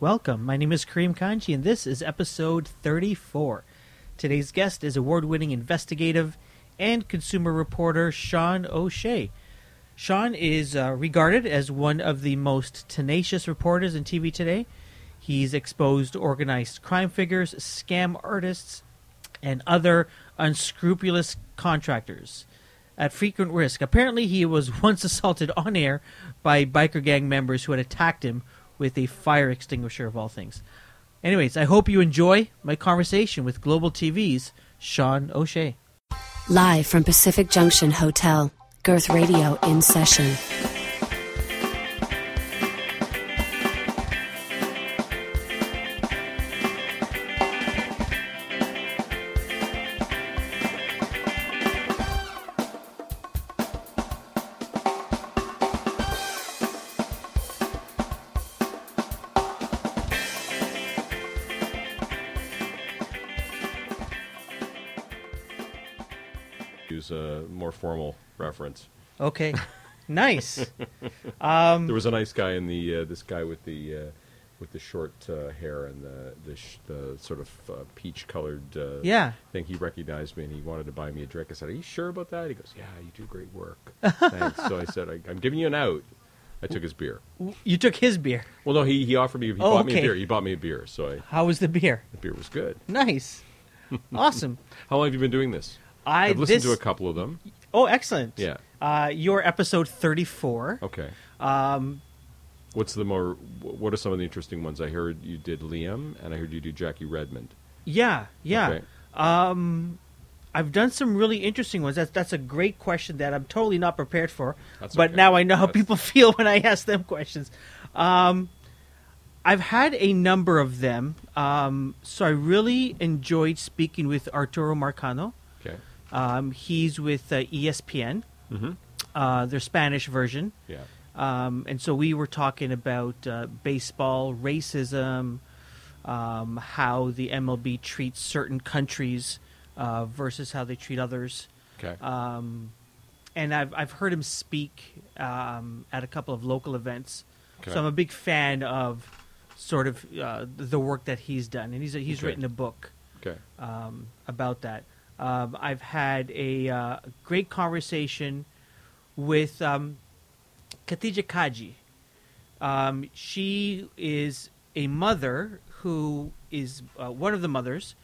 Welcome. My name is Kareem Kanji, and this is episode 34. Today's guest is award winning investigative and consumer reporter Sean O'Shea. Sean is uh, regarded as one of the most tenacious reporters in TV today. He's exposed organized crime figures, scam artists, and other unscrupulous contractors at frequent risk. Apparently, he was once assaulted on air by biker gang members who had attacked him with a fire extinguisher, of all things. Anyways, I hope you enjoy my conversation with Global TV's Sean O'Shea. Live from Pacific Junction Hotel, Girth Radio in session. Okay, nice. Um, There was a nice guy in the uh, this guy with the uh, with the short uh, hair and the the, sh- the sort of uh, peach colored uh, Yeah. thing. He recognized me and he wanted to buy me a drink. I said, "Are you sure about that?" He goes, "Yeah, you do great work." Thanks. So I said, I, "I'm giving you an out." I took his beer. You took his beer. Well, no, he, he offered me. He Oh, bought me a beer. He bought me a beer, so I, How was the beer? the beer was good. Nice. Awesome. How long have you been doing this? I I've listened this, to a couple of them. Oh, excellent. Yeah. Uh, your episode 34. Okay. Um, What's the more? What are some of the interesting ones? I heard you did Liam, and I heard you do Jackie Redmond. yeah, yeah. Okay. Um, I've done some really interesting ones. That's that's a great question that I'm totally not prepared for. That's but okay. now I know how That's- people feel when I ask them questions. Um, I've had a number of them. Um, so I really enjoyed speaking with Arturo Marcano. Okay. Um, he's with uh, ESPN, Mm-hmm. uh, their Spanish version. Yeah. Um, and so we were talking about uh, baseball, racism, um, how the MLB treats certain countries uh, versus how they treat others. Okay. Um, and I've, I've heard him speak um, at a couple of local events. Okay. So I'm a big fan of sort of uh, the work that he's done. And he's, he's Okay. written a book okay. um, about that. Um, I've had a uh, great conversation with um, Khadija Cajee. Um, she is a mother who is uh, one of the mothers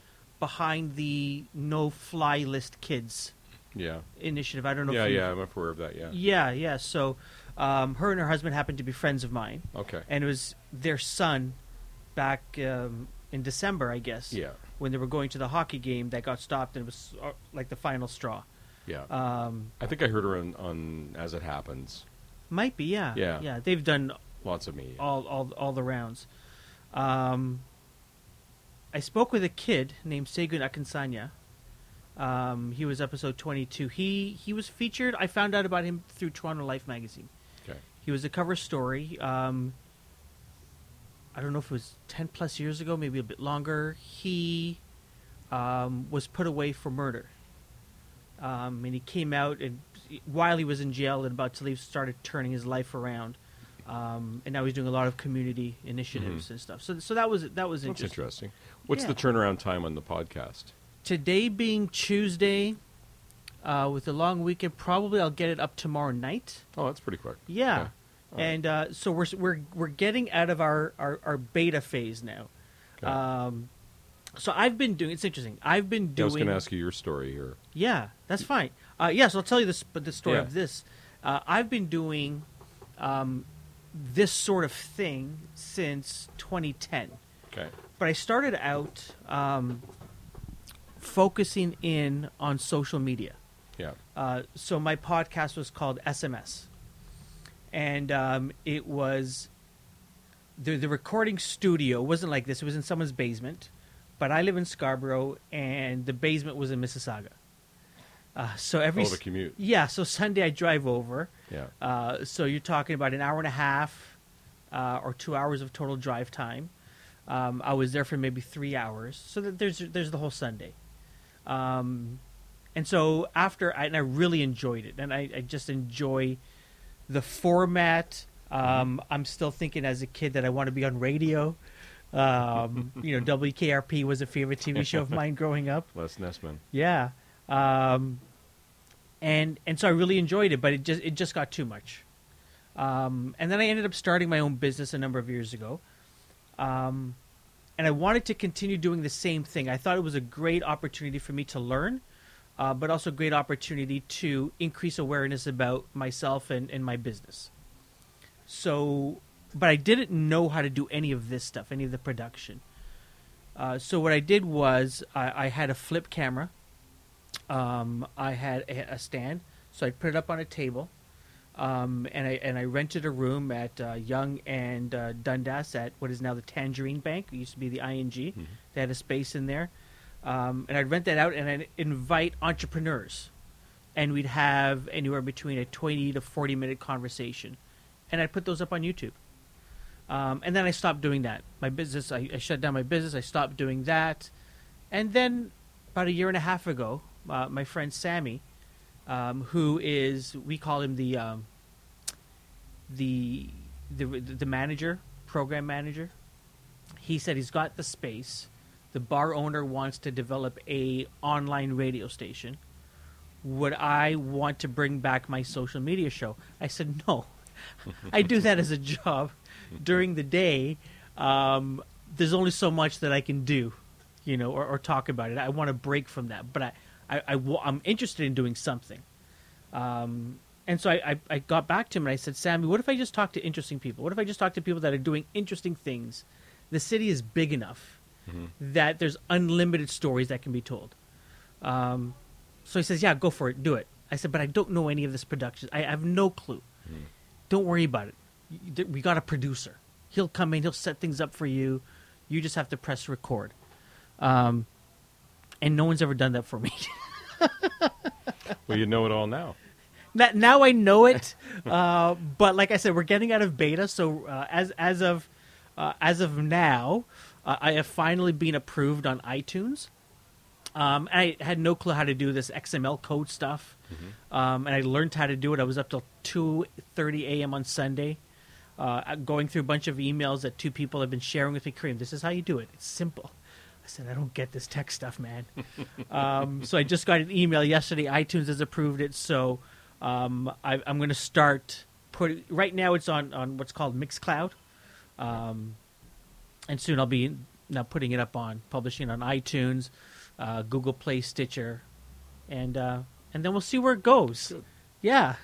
behind the No Fly List Kids Yeah. initiative. I don't know. Yeah. Yeah. I'm aware of that. Yeah. yeah, yeah. So um, her and her husband happened to be friends of mine, Okay. and it was their son back um, in December, I guess Yeah. When they were going to the hockey game that got stopped and it was uh, like the final straw. Yeah. Um, I think I heard her on, on As It Happens. might be, yeah, Yeah. yeah. They've done Lots of me. all all all the rounds. Um, I spoke with a kid named Segun Akinsanya. Um, he was episode twenty two. He he was featured. I found out about him through Toronto Life magazine. Okay. He was a cover story. Um, I don't know if it was ten plus years ago, maybe a bit longer. He um, was put away for murder, um, and he came out and while he was in jail and about to leave, started turning his life around. Um, and now he's doing a lot of community initiatives Mhm. and stuff. So, so that was that was That's interesting. interesting. What's Yeah. the turnaround time on the podcast? Today being Tuesday, uh, with the long weekend, probably I'll get it up tomorrow night. Oh, that's pretty quick. Yeah, All right. and uh, so we're we're we're getting out of our our, our beta phase now. Okay. Um, so I've been doing. It's interesting. I've been Yeah, I doing. was going to ask you your story here. Yeah, that's fine. Uh, yeah, so I'll tell you this, but the story Yeah. of this. Uh, I've been doing um, this sort of thing since 2010, Okay. but I started out um, focusing in on social media. Yeah. Uh, so my podcast was called SMS, and um, it was the the recording studio wasn't like this. It was in someone's basement, but I live in Scarborough, and the basement was in Mississauga. Uh, so every Oh, the commute. yeah, so Sunday I drive over. Yeah. Uh, so you're talking about an hour and a half uh, or two hours of total drive time. Um, I was there for maybe three hours. So that there's there's the whole Sunday. Um, and so after, I, and I really enjoyed it, and I, I just enjoy the format. Um, I'm still thinking as a kid that I want to be on radio. Um, you know, WKRP was a favorite TV show of mine growing up. Les Nessman. Yeah, um, and and so I really enjoyed it, but it just it just got too much. Um, and then I ended up starting my own business a number of years ago. Um, and I wanted to continue doing the same thing. I thought it was a great opportunity for me to learn, uh, but also a great opportunity to increase awareness about myself and, and my business. So, but I didn't know how to do any of this stuff, any of the production. Uh, so what I did was I, I had a flip camera. Um, I had a, a stand, so I put it up on a table, um, and I and I rented a room at uh, Yonge and uh, Dundas at what is now the Tangerine Bank. It used to be the ING. They had a space in there, um, and I'd rent that out and I'd invite entrepreneurs, and we'd have anywhere between a twenty to forty minute conversation, and I'd put those up on YouTube. Um, and then I stopped doing that. My business, I, I shut down my business. I stopped doing that, and then about a year and a half ago, uh, my friend Sammy, um, who is we call him the um, the the the manager, program manager. He said he's got the space. The bar owner wants to develop a online radio station. Would I want to bring back my social media show? I said no. I do that as a job during the day. Um, there's only so much that I can do, you know, or, or talk about it. I want to break from that, but I, I, I, am interested in doing something. Um, and so I, I, I got back to him and I said, Sammy, what if I just talk to interesting people? What if I just talk to people that are doing interesting things? The city is big enough that there's unlimited stories that can be told. Um, so he says, yeah, go for it, do it. I said, but I don't know any of this production. I have no clue. Don't worry about it. We got a producer. He'll come in. He'll set things up for you. You just have to press record. Um, and no one's ever done that for me. Well, you know it all now. Now I know it, uh, but like I said, we're getting out of beta. So uh, as as of uh, as of now, uh, I have finally been approved on iTunes. Um, I had no clue how to do this XML code stuff, um, and I learned how to do it. I was up till two thirty a.m. on Sunday, uh, going through a bunch of emails that two people have been sharing with me. Kareem, this is how you do it. It's simple. I said, I don't get this tech stuff, man. um, so I just got an email yesterday. iTunes has approved it, so um, I, I'm going to start putting. Right now, it's on on what's called Mixcloud, um, and soon I'll be now putting it up on publishing on iTunes, uh, Google Play, Stitcher, and uh, and then we'll see where it goes. Good. Yeah.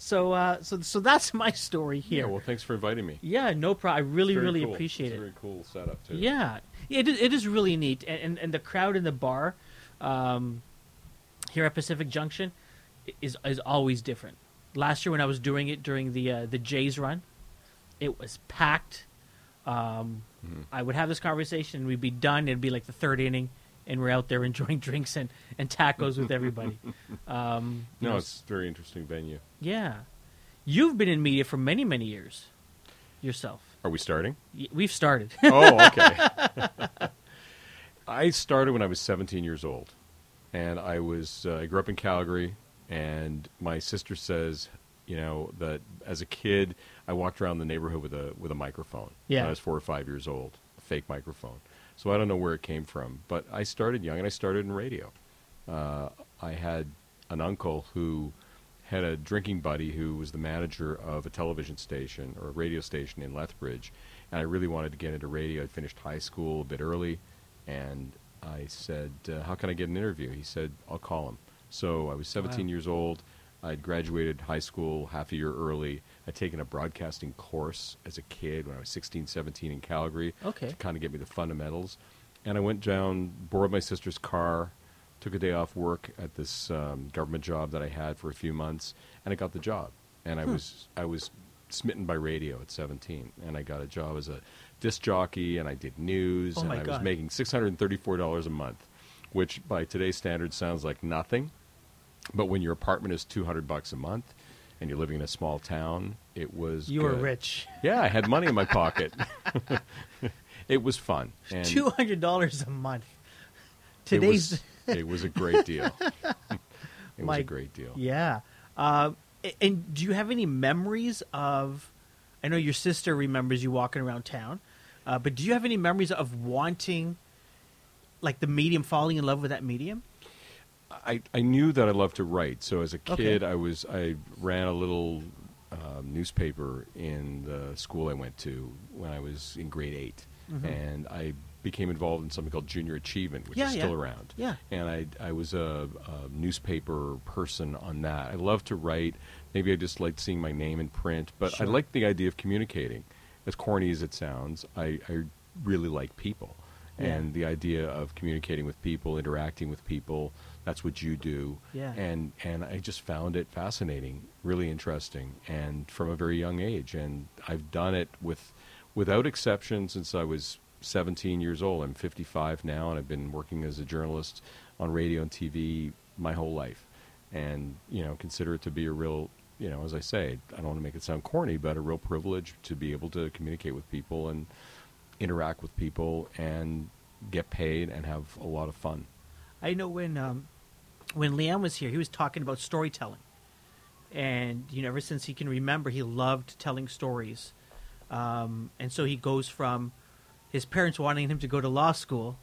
So uh, so so that's my story here. Yeah. Well, thanks for inviting me. Yeah, no problem. I really really cool. appreciate It's it. a very cool setup too. Yeah, it is, it is really neat, and, and and the crowd in the bar um, here at Pacific Junction is is always different. Last year when I was doing it during the uh, the Jays run, it was packed. Um, Mhm. I would have this conversation, and we'd be done. It'd be like the third inning, and we're out there enjoying drinks and, and tacos with everybody. Um, No, know, it's a very interesting venue. yeah. You've been in media for many many years yourself. Are we starting? We've started. oh, okay. I started when I was 17 years old, and I was uh, I grew up in Calgary, and my sister says, you know, that as a kid I walked around the neighborhood with a with a microphone. Yeah. when I was four or five years old, a fake microphone. So I don't know where it came from, but I started young, and I started in radio. Uh, I had an uncle who had a drinking buddy who was the manager of a television station or a radio station in Lethbridge, and I really wanted to get into radio. I finished high school a bit early, and I said, uh, "How can I get an interview?" He said, "I'll call him." So I was 17 Wow. years old. I'd graduated high school half a year early. I'd taken a broadcasting course as a kid when I was 16, 17 in Calgary Okay. to kind of get me the fundamentals. And I went down, borrowed my sister's car, took a day off work at this um, government job that I had for a few months, and I got the job. And I Hmm. was I was smitten by radio at 17, and I got a job as a disc jockey, and I did news, Oh and I was making $634 a month, which by today's standards sounds like nothing. But when your apartment is 200 bucks a month, and you're living in a small town, it was You were rich. Yeah, I had money in my pocket. it was fun. Two hundred dollars a month. it Today's was, it was a great deal. it was a great deal. yeah. Uh, and do you have any memories of? I know your sister remembers you walking around town. Uh, but do you have any memories of wanting, like the medium, falling in love with that medium? I, I knew that I loved to write. So as a Okay. kid, I was I ran a little um, newspaper in the school I went to when I was in grade 8 Mhm. and I became involved in something called Junior Achievement, which Yeah, is yeah. still around. Yeah. And I I was a, a newspaper person on that. I love to write. Maybe I just liked seeing my name in print, but Sure. I like the idea of communicating. As corny as it sounds, I, I really like people. Yeah. And the idea of communicating with people, interacting with people, that's what you do. Yeah. And and I just found it fascinating, really interesting, and from a very young age. And I've done it with without exception since I was 17 years old. I'm 55 now, and I've been working as a journalist on radio and TV my whole life. And you know, consider it to be a real, you know, as I say, I don't want to make it sound corny, but a real privilege to be able to communicate with people and interact with people and get paid and have a lot of fun. I know when um, when Liam was here, he was talking about storytelling, and you know, ever since he can remember, he loved telling stories, um, and so he goes from his parents wanting him to go to law school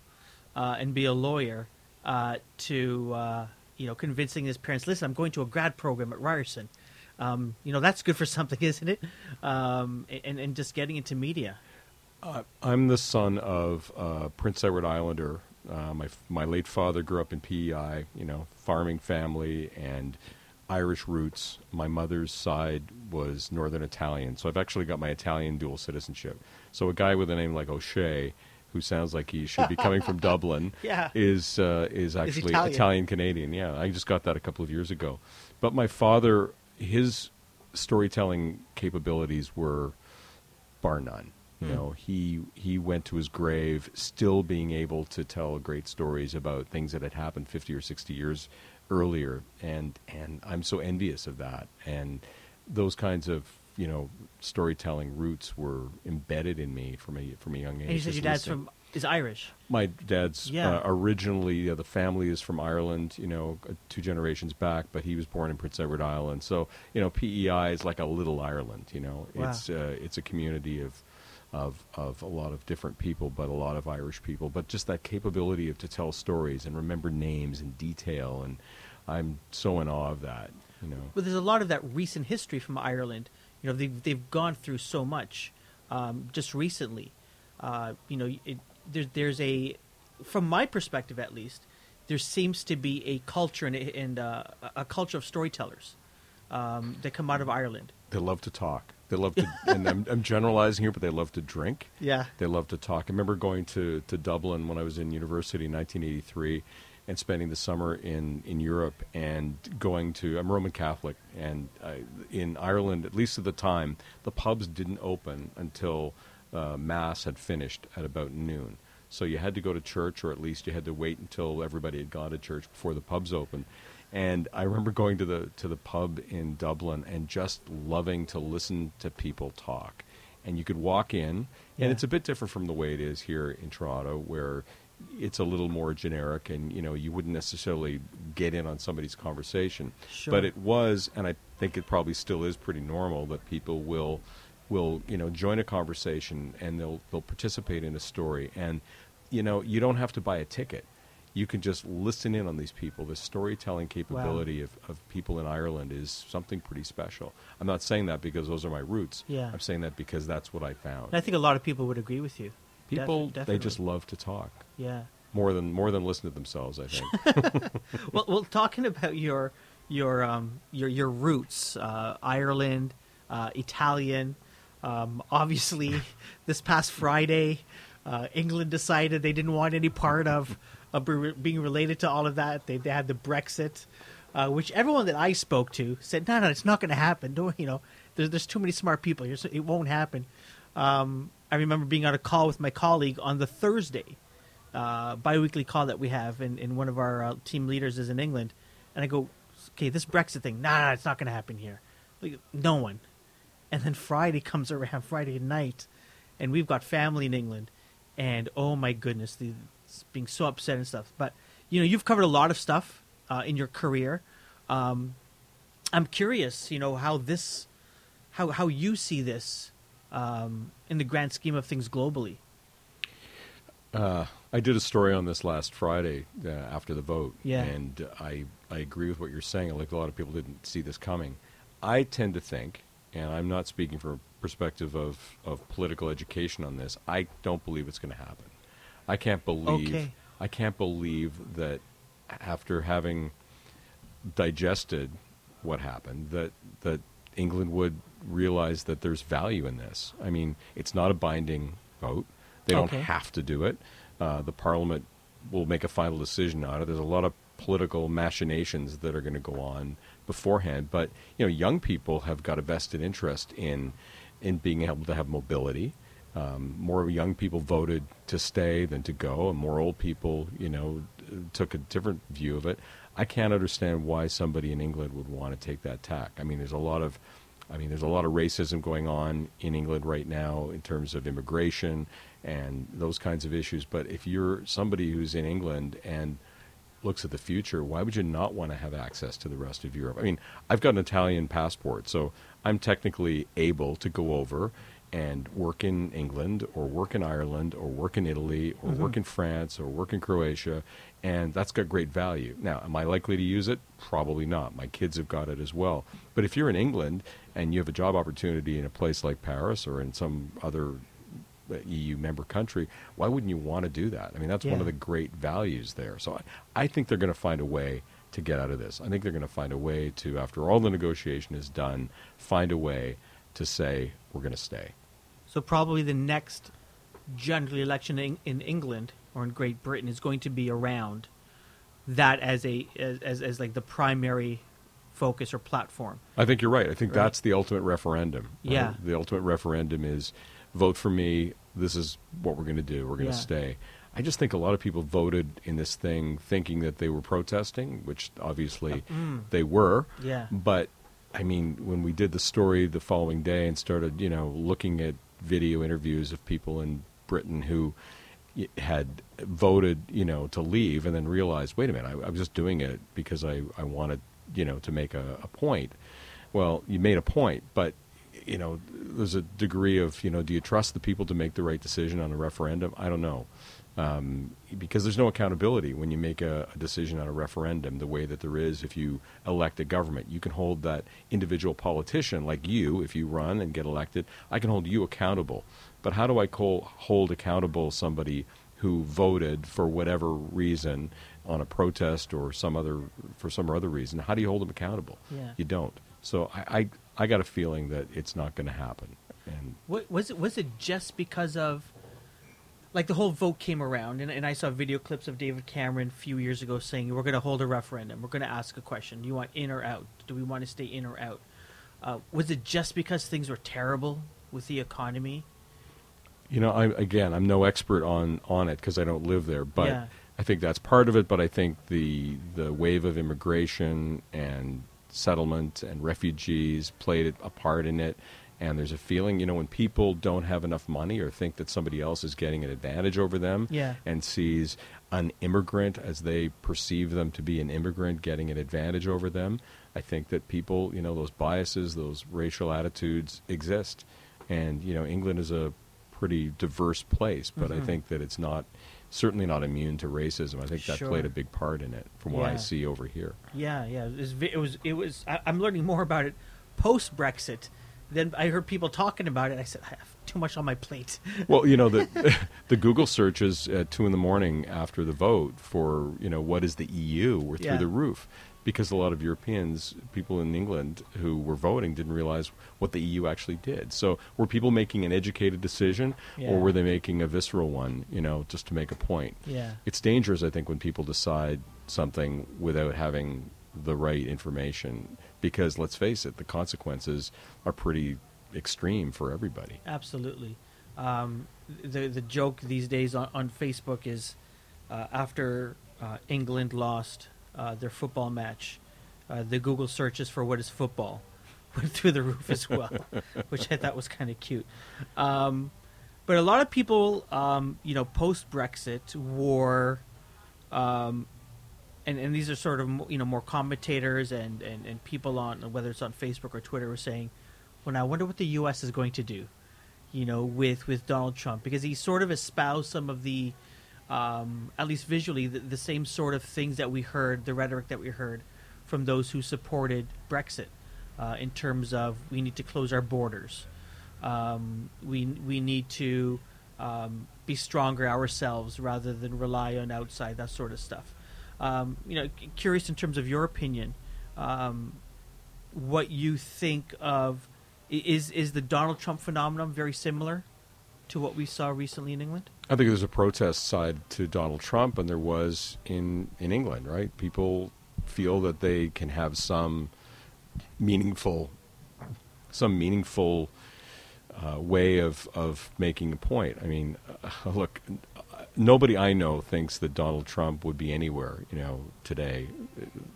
uh, and be a lawyer uh, to uh, you know convincing his parents, listen, I'm going to a grad program at Ryerson. Um, you know that's good for something, isn't it? Um, and and just getting into media. Uh, I'm the son of uh, Prince Edward Islander. Uh, my my late father grew up in PEI, you know, farming family and Irish roots. My mother's side was Northern Italian, so I've actually got my Italian dual citizenship. So a guy with a name like O'Shea, who sounds like he should be coming from Dublin, Yeah. is uh, is actually Italian. Italian Canadian. Yeah, I just got that a couple of years ago. But my father, his storytelling capabilities were bar none. You Hmm. know, he he went to his grave still being able to tell great stories about things that had happened 50 or 60 years earlier and and I'm so envious of that and those kinds of, you know, storytelling roots were embedded in me from a from a young age. And you said your dad's listening. from is Irish. My dad's Yeah. uh, originally uh, the family is from Ireland, you know, uh, two generations back, but he was born in Prince Edward Island. So, you know, PEI is like a little Ireland, you know. Wow. It's uh, it's a community of of of a lot of different people, but a lot of Irish people, but just that capability of to tell stories and remember names and detail and I'm so in awe of that, you know. Well, there's a lot of that recent history from Ireland. You know, they've they've gone through so much um, just recently. Uh, you know, it, there's there's a, from my perspective at least, there seems to be a culture and, and uh, a culture of storytellers um, that come out of Ireland. They love to talk. They love to and I'm, I'm generalizing here, but they love to drink. Yeah. They love to talk. I remember going to, to Dublin when I was in university in 1983 and spending the summer in, in Europe and going to, I'm Roman Catholic, and I, in Ireland, at least at the time, the pubs didn't open until uh, Mass had finished at about noon. So you had to go to church, or at least you had to wait until everybody had gone to church before the pubs opened. And I remember going to the to the pub in Dublin and just loving to listen to people talk. And you could walk in, Yeah. and it's a bit different from the way it is here in Toronto, where it's a little more generic, and you know you wouldn't necessarily get in on somebody's conversation. Sure. But it was, and I think it probably still is pretty normal that people will will you know join a conversation and they'll they'll participate in a story, and you know you don't have to buy a ticket. You can just listen in on these people. The storytelling capability of, of people in Ireland is something pretty special. I'm not saying that because those are my roots. Yeah. I'm saying that because that's what I found. And I think a lot of people would agree with you. People Def- they just love to talk Yeah. more than more than listen to themselves. I think. well, well, talking about your your um, your your roots, uh, Ireland, uh, Italian. Um, obviously, this past Friday, uh, England decided they didn't want any part of, be- being related to all of that. They, they had the Brexit, uh, which everyone that I spoke to said, "No, no, it's not going to happen." Don't you know? There's there's too many smart people here, so it won't happen. Um, I remember being on a call with my colleague on the Thursday, uh, biweekly call that we have, and, and one of our uh, team leaders is in England, and I go, okay, this Brexit thing, nah, nah it's not going to happen here. Like, no one. And then Friday comes around, Friday night, and we've got family in England, and oh my goodness, the being so upset and stuff. But you know, you've covered a lot of stuff uh, in your career. Um, I'm curious, you know, how this, how how you see this um, in the grand scheme of things globally. Uh, I did a story on this last Friday uh, after the vote, Yeah. and I I agree with what you're saying. Like a lot of people didn't see this coming. I tend to think, and I'm not speaking from a perspective of, of political education on this. I don't believe it's going to happen. I can't believe Okay. I can't believe that after having digested what happened, that that England would realize that there's value in this. I mean, it's not a binding vote. They don't have to do it. Uh, the Parliament will make a final decision on it. There's a lot of political machinations that are going to go on beforehand, but you know, young people have got a vested interest in in being able to have mobility. Um, more young people voted to stay than to go, and more old people, you know, took a different view of it. I can't understand why somebody in England would want to take that tack. I mean, there's a lot of, I mean, there's a lot of racism going on in England right now in terms of immigration and those kinds of issues. But if you're somebody who's in England and looks at the future, why would you not want to have access to the rest of Europe? I mean, I've got an Italian passport, so I'm technically able to go over and work in England or work in Ireland or work in Italy or mm-hmm. work in France or work in Croatia, and that's got great value. Now, am I likely to use it? Probably not. My kids have got it as well. But if you're in England and you have a job opportunity in a place like Paris or in some other EU member country, why wouldn't you want to do that? I mean, that's one of the great values there. So I, I think they're going to find a way to get out of this. I think they're going to find a way to, after all the negotiation is done, find a way to say, we're going to stay. So probably the next general election in, in England or in Great Britain is going to be around that as a as, as, as like the primary focus or platform. I think you're right. I think Right. that's the ultimate referendum. right? Yeah. The ultimate referendum is vote for me. This is what we're going to do. We're going to Yeah. stay. I just think a lot of people voted in this thing thinking that they were protesting, which obviously Mm. they were. Yeah. But I mean, when we did the story the following day and started, you know, looking at video interviews of people in Britain who had voted, you know, to leave and then realized, wait a minute, I, I was just doing it because I, I wanted, you know, to make a, a point. Well, you made a point, but you know, there's a degree of, you know, do you trust the people to make the right decision on a referendum? I don't know um, because there's no accountability when you make a, a decision on a referendum the way that there is if you elect a government. You can hold that individual politician, like you, if you run and get elected, I can hold you accountable. But how do I call, hold accountable somebody who voted for whatever reason on a protest or some other for some other reason? How do you hold them accountable? Yeah. You don't. So I, I, I got a feeling that it's not going to happen. And What, was it was it just because of like the whole vote came around and, and I saw video clips of David Cameron a few years ago saying we're going to hold a referendum. We're going to ask a question. Do you want in or out? Do we want to stay in or out? Uh, was it just because things were terrible with the economy? You know, I again, I'm no expert on on it because I don't live there, but Yeah. I think that's part of it. But I think the the wave of immigration and settlement and refugees played a part in it. And there's a feeling, you know, when people don't have enough money or think that somebody else is getting an advantage over them, Yeah. and sees an immigrant as they perceive them to be an immigrant getting an advantage over them, I think that people, you know, those biases, those racial attitudes exist. And, you know, England is a pretty diverse place, but I Mhm. think that it's not, certainly not immune to racism. I think that played a big part in it from what I see over here. Yeah, yeah. It was. It was. It was I, I'm learning more about it post Brexit. Then I heard people talking about it. I said I have too much on my plate. Well, you know the the Google searches at two in the morning after the vote for you know what is the EU were through Yeah. the roof because a lot of Europeans, people in England who were voting, didn't realize what the EU actually did. So were people making an educated decision, Yeah. or were they making a visceral one? You know, just to make a point. Yeah. It's dangerous, I think, when people decide something without having the right information, because let's face it, the consequences are pretty extreme for everybody. Absolutely. Um, the the joke these days on, on Facebook is uh, after uh, England lost uh, their football match, uh, the Google searches for what is football went through the roof as well, which I thought was kind of cute. Um, but a lot of people, um, you know, post Brexit war, um, and and these are sort of you know more commentators and, and, and people on whether it's on Facebook or Twitter were saying, well, now I wonder what the U.S. is going to do, you know, with with Donald Trump because he sort of espoused some of the um, at least visually, the, the same sort of things that we heard, the rhetoric that we heard from those who supported Brexit, uh, in terms of we need to close our borders, um, we we need to um, be stronger ourselves rather than rely on outside that sort of stuff. Um, you know, curious in terms of your opinion, um, what you think of is is the Donald Trump phenomenon very similar to what we saw recently in England? I think there's a protest side to Donald Trump, and there was in in England. Right, people feel that they can have some meaningful, some meaningful uh, way of of making a point. I mean, uh, look, nobody I know thinks that Donald Trump would be anywhere, you know, today.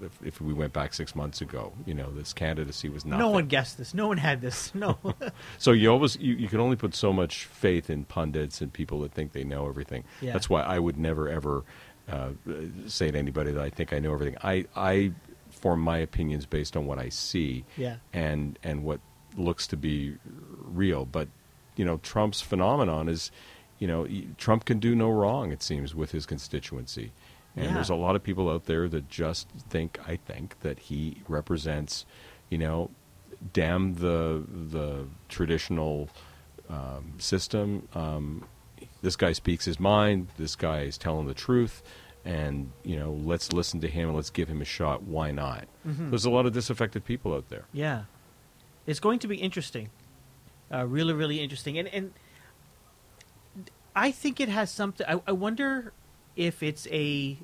If, if we went back six months ago, you know, this candidacy was nothing. No one guessed this. No one had this. No. So you always you, you can only put so much faith in pundits and people that think they know everything. Yeah. That's why I would never ever uh, say to anybody that I think I know everything. I I form my opinions based on what I see Yeah. and and what looks to be real. But you know, Trump's phenomenon is, you know, Trump can do no wrong. It seems with his constituency, and Yeah. there's a lot of people out there that just think I think that he represents, you know, damn the the traditional um, system. Um, this guy speaks his mind. This guy is telling the truth, and you know, let's listen to him and let's give him a shot. Why not? Mhm. There's a lot of disaffected people out there. Yeah, it's going to be interesting, uh, really, really interesting, and and I think it has something. I, I wonder if it's a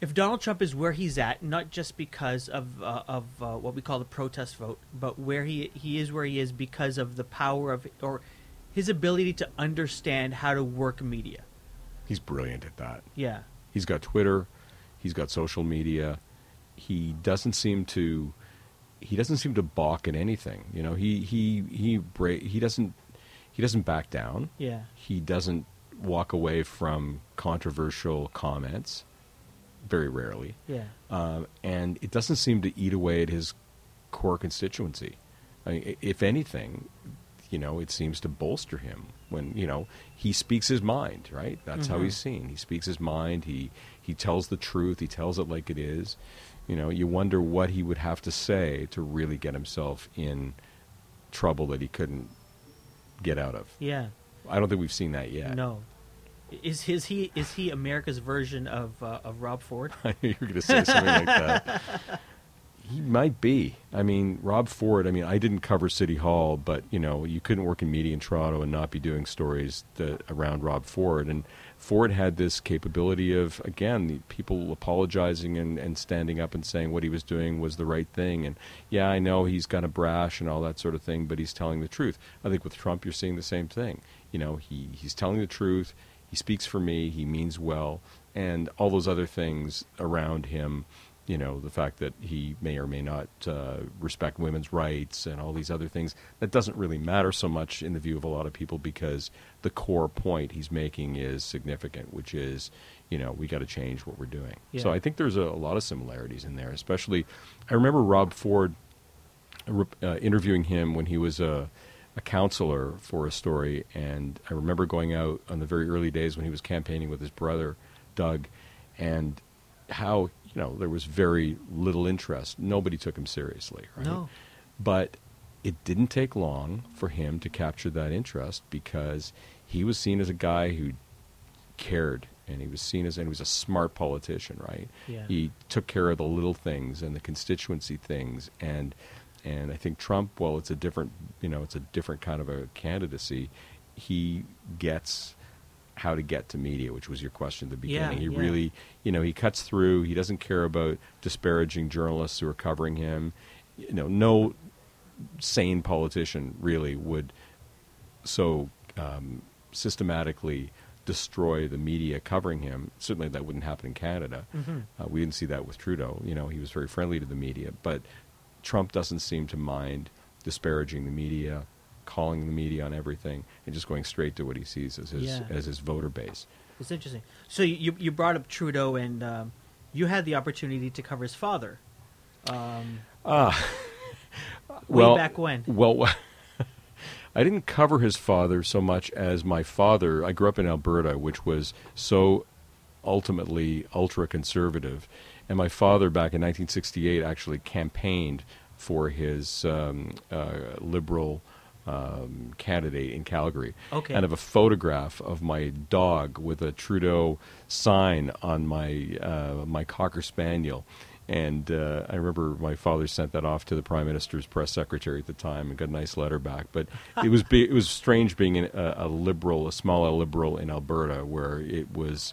if Donald Trump is where he's at, not just because of uh, of uh, what we call the protest vote, but where he he is where he is because of the power of or his ability to understand how to work media. He's brilliant at that. Yeah, He's got Twitter, he's got social media. He doesn't seem to he doesn't seem to balk at anything. You know, he he he bra- he doesn't he doesn't back down. yeah, He doesn't walk away from controversial comments very rarely. yeah, Um, and it doesn't seem to eat away at his core constituency. I mean, if anything, you know, it seems to bolster him when you know he speaks his mind. Right? That's how Mhm. he's seen. He speaks his mind. He he tells the truth. He tells it like it is. You know, you wonder what he would have to say to really get himself in trouble that he couldn't get out of. yeah. I don't think we've seen that yet. No, is his he is he America's version of uh, of Rob Ford? I knew you were going to say something like that. He might be. I mean, Rob Ford. I mean, I didn't cover City Hall, but you know, you couldn't work in media in Toronto and not be doing stories that, around Rob Ford. And Ford had this capability of, again, people apologizing and, and standing up and saying what he was doing was the right thing. And yeah, I know he's kind of brash and all that sort of thing, but he's telling the truth. I think with Trump, you're seeing the same thing. You know, he he's telling the truth. He speaks for me. He means well, and all those other things around him you know the fact that he may or may not uh, respect women's rights and all these other things that doesn't really matter so much in the view of a lot of people because the core point he's making is significant which is you know we got to change what we're doing. So i think there's a, a lot of similarities in there especially i remember rob ford uh, interviewing him when he was a, a counselor for a story, and I remember going out on the very early days when he was campaigning with his brother, Doug, and how you know there was very little interest. Nobody took him seriously, right? No. But it didn't take long for him to capture that interest because he was seen as a guy who cared and he was seen as and he was a smart politician right Yeah. he took care of the little things and the constituency things and and I think Trump well it's a different you know it's a different kind of a candidacy he gets how to get to media which was your question at the beginning Yeah, he yeah. really you know he cuts through he doesn't care about disparaging journalists who are covering him you know no sane politician really would so um, systematically destroy the media covering him. Certainly, that wouldn't happen in Canada. Mhm. Uh, we didn't see that with Trudeau. You know, he was very friendly to the media, but Trump doesn't seem to mind disparaging the media, calling the media on everything, and just going straight to what he sees as his Yeah. as his voter base. It's interesting. So you you brought up Trudeau, and um, you had the opportunity to cover his father. Um, Ah, way well, back when. Well, I didn't cover his father so much as my father. I grew up in Alberta, which was so ultimately ultra conservative, and my father back in 1968 actually campaigned for his um, uh, liberal um, candidate in Calgary. Okay. And I have a photograph of my dog with a Trudeau sign on my uh, my cocker spaniel. And uh, I remember my father sent that off to the prime minister's press secretary at the time and got a nice letter back. But it was be- it was strange being in a, a liberal, a small liberal in Alberta, where it was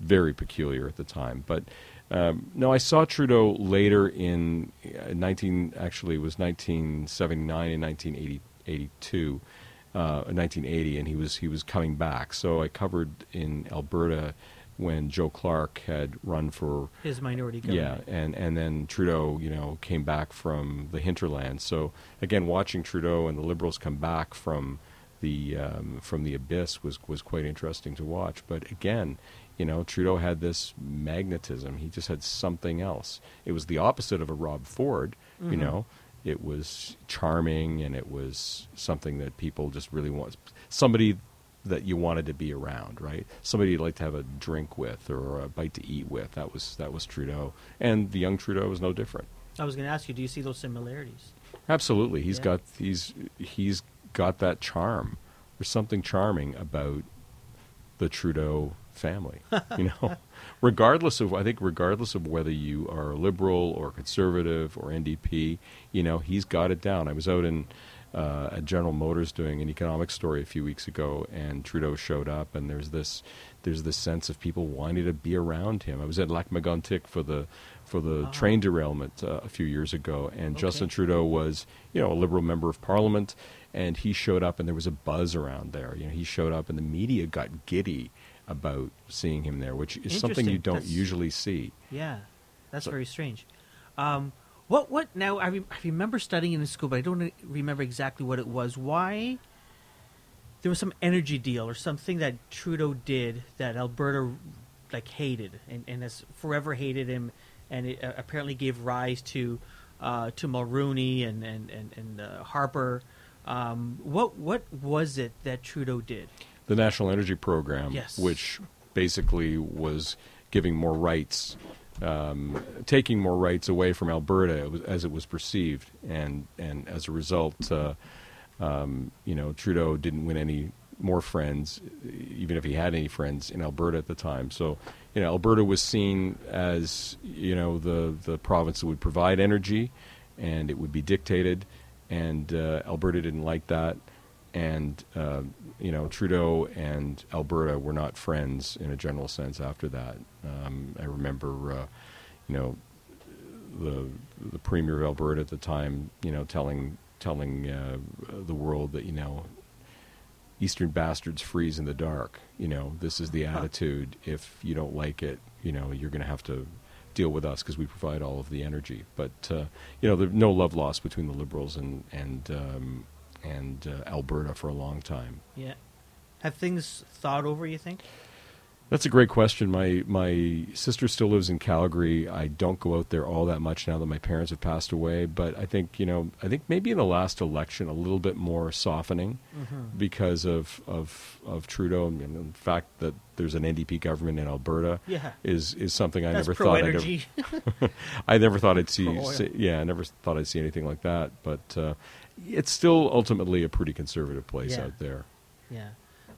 very peculiar at the time. But um, no, I saw Trudeau later in uh, 19 actually it was 1979 and 1982. Uh, 1980, and he was he was coming back. So I covered in Alberta when Joe Clark had run for His minority government. yeah, and and then Trudeau, you know, came back from the hinterland. So again, watching Trudeau and the Liberals come back from the um, from the abyss was was quite interesting to watch. But again, you know, Trudeau had this magnetism. He just had something else. It was the opposite of a Rob Ford. You Mhm. know, it was charming and it was something that people just really want. Somebody that you wanted to be around, right? Somebody you'd like to have a drink with or a bite to eat with. That was that was Trudeau, and the young Trudeau was no different. I was going to ask you, do you see those similarities? Absolutely, he's Yeah. got he's he's got that charm. There's something charming about the Trudeau family, you know. regardless of I think regardless of whether you are a liberal or conservative or NDP, you know, he's got it down. I was out in uh, at General Motors doing an economic story a few weeks ago, and Trudeau showed up, and there's this there's this sense of people wanting to be around him. I was at Lac Megantic for the for the Ah. train derailment uh, a few years ago, and Okay. Justin Trudeau was you know a liberal member of Parliament, and he showed up, and there was a buzz around there. You know, he showed up, and the media got giddy about seeing him there, which is something you don't That's- usually see. Yeah, that's So- very strange. Um, what what now? I, re- I remember studying in school, but I don't remember exactly what it was. Why? There was some energy deal or something that Trudeau did that Alberta like hated and, and has forever hated him, and it uh, apparently gave rise to uh, to Mulroney and and and, and uh, Harper. Um, what what was it that Trudeau did? The National Energy Program, Yes. which basically was giving more rights, um, taking more rights away from Alberta as it was perceived, and and as a result, uh, um, you know, Trudeau didn't win any more friends, even if he had any friends in Alberta at the time. So, you know, Alberta was seen as you know the the province that would provide energy, and it would be dictated, and uh, Alberta didn't like that and uh, you know Trudeau and Alberta were not friends in a general sense after that. Um, I remember, uh, you know, the the premier of Alberta at the time, you know, telling telling uh, the world that you know. Eastern bastards freeze in the dark. You know, this is the Huh. attitude. If you don't like it, you know, you're going to have to deal with us because we provide all of the energy. But uh, you know, there's no love lost between the Liberals and and um, and uh, Alberta for a long time. Yeah, have things thought over? You think? That's a great question. My my sister still lives in Calgary. I don't go out there all that much now that my parents have passed away. But I think you know, I think maybe in the last election, a little bit more softening Mm-hmm. because of of of Trudeau and the fact that there's an NDP government in Alberta. Yeah. Is is something I That's never thought I'd ever. I never thought I'd see, see- yeah, I never thought I'd see anything like that. But uh, it's still ultimately a pretty conservative place Yeah. out there. Yeah.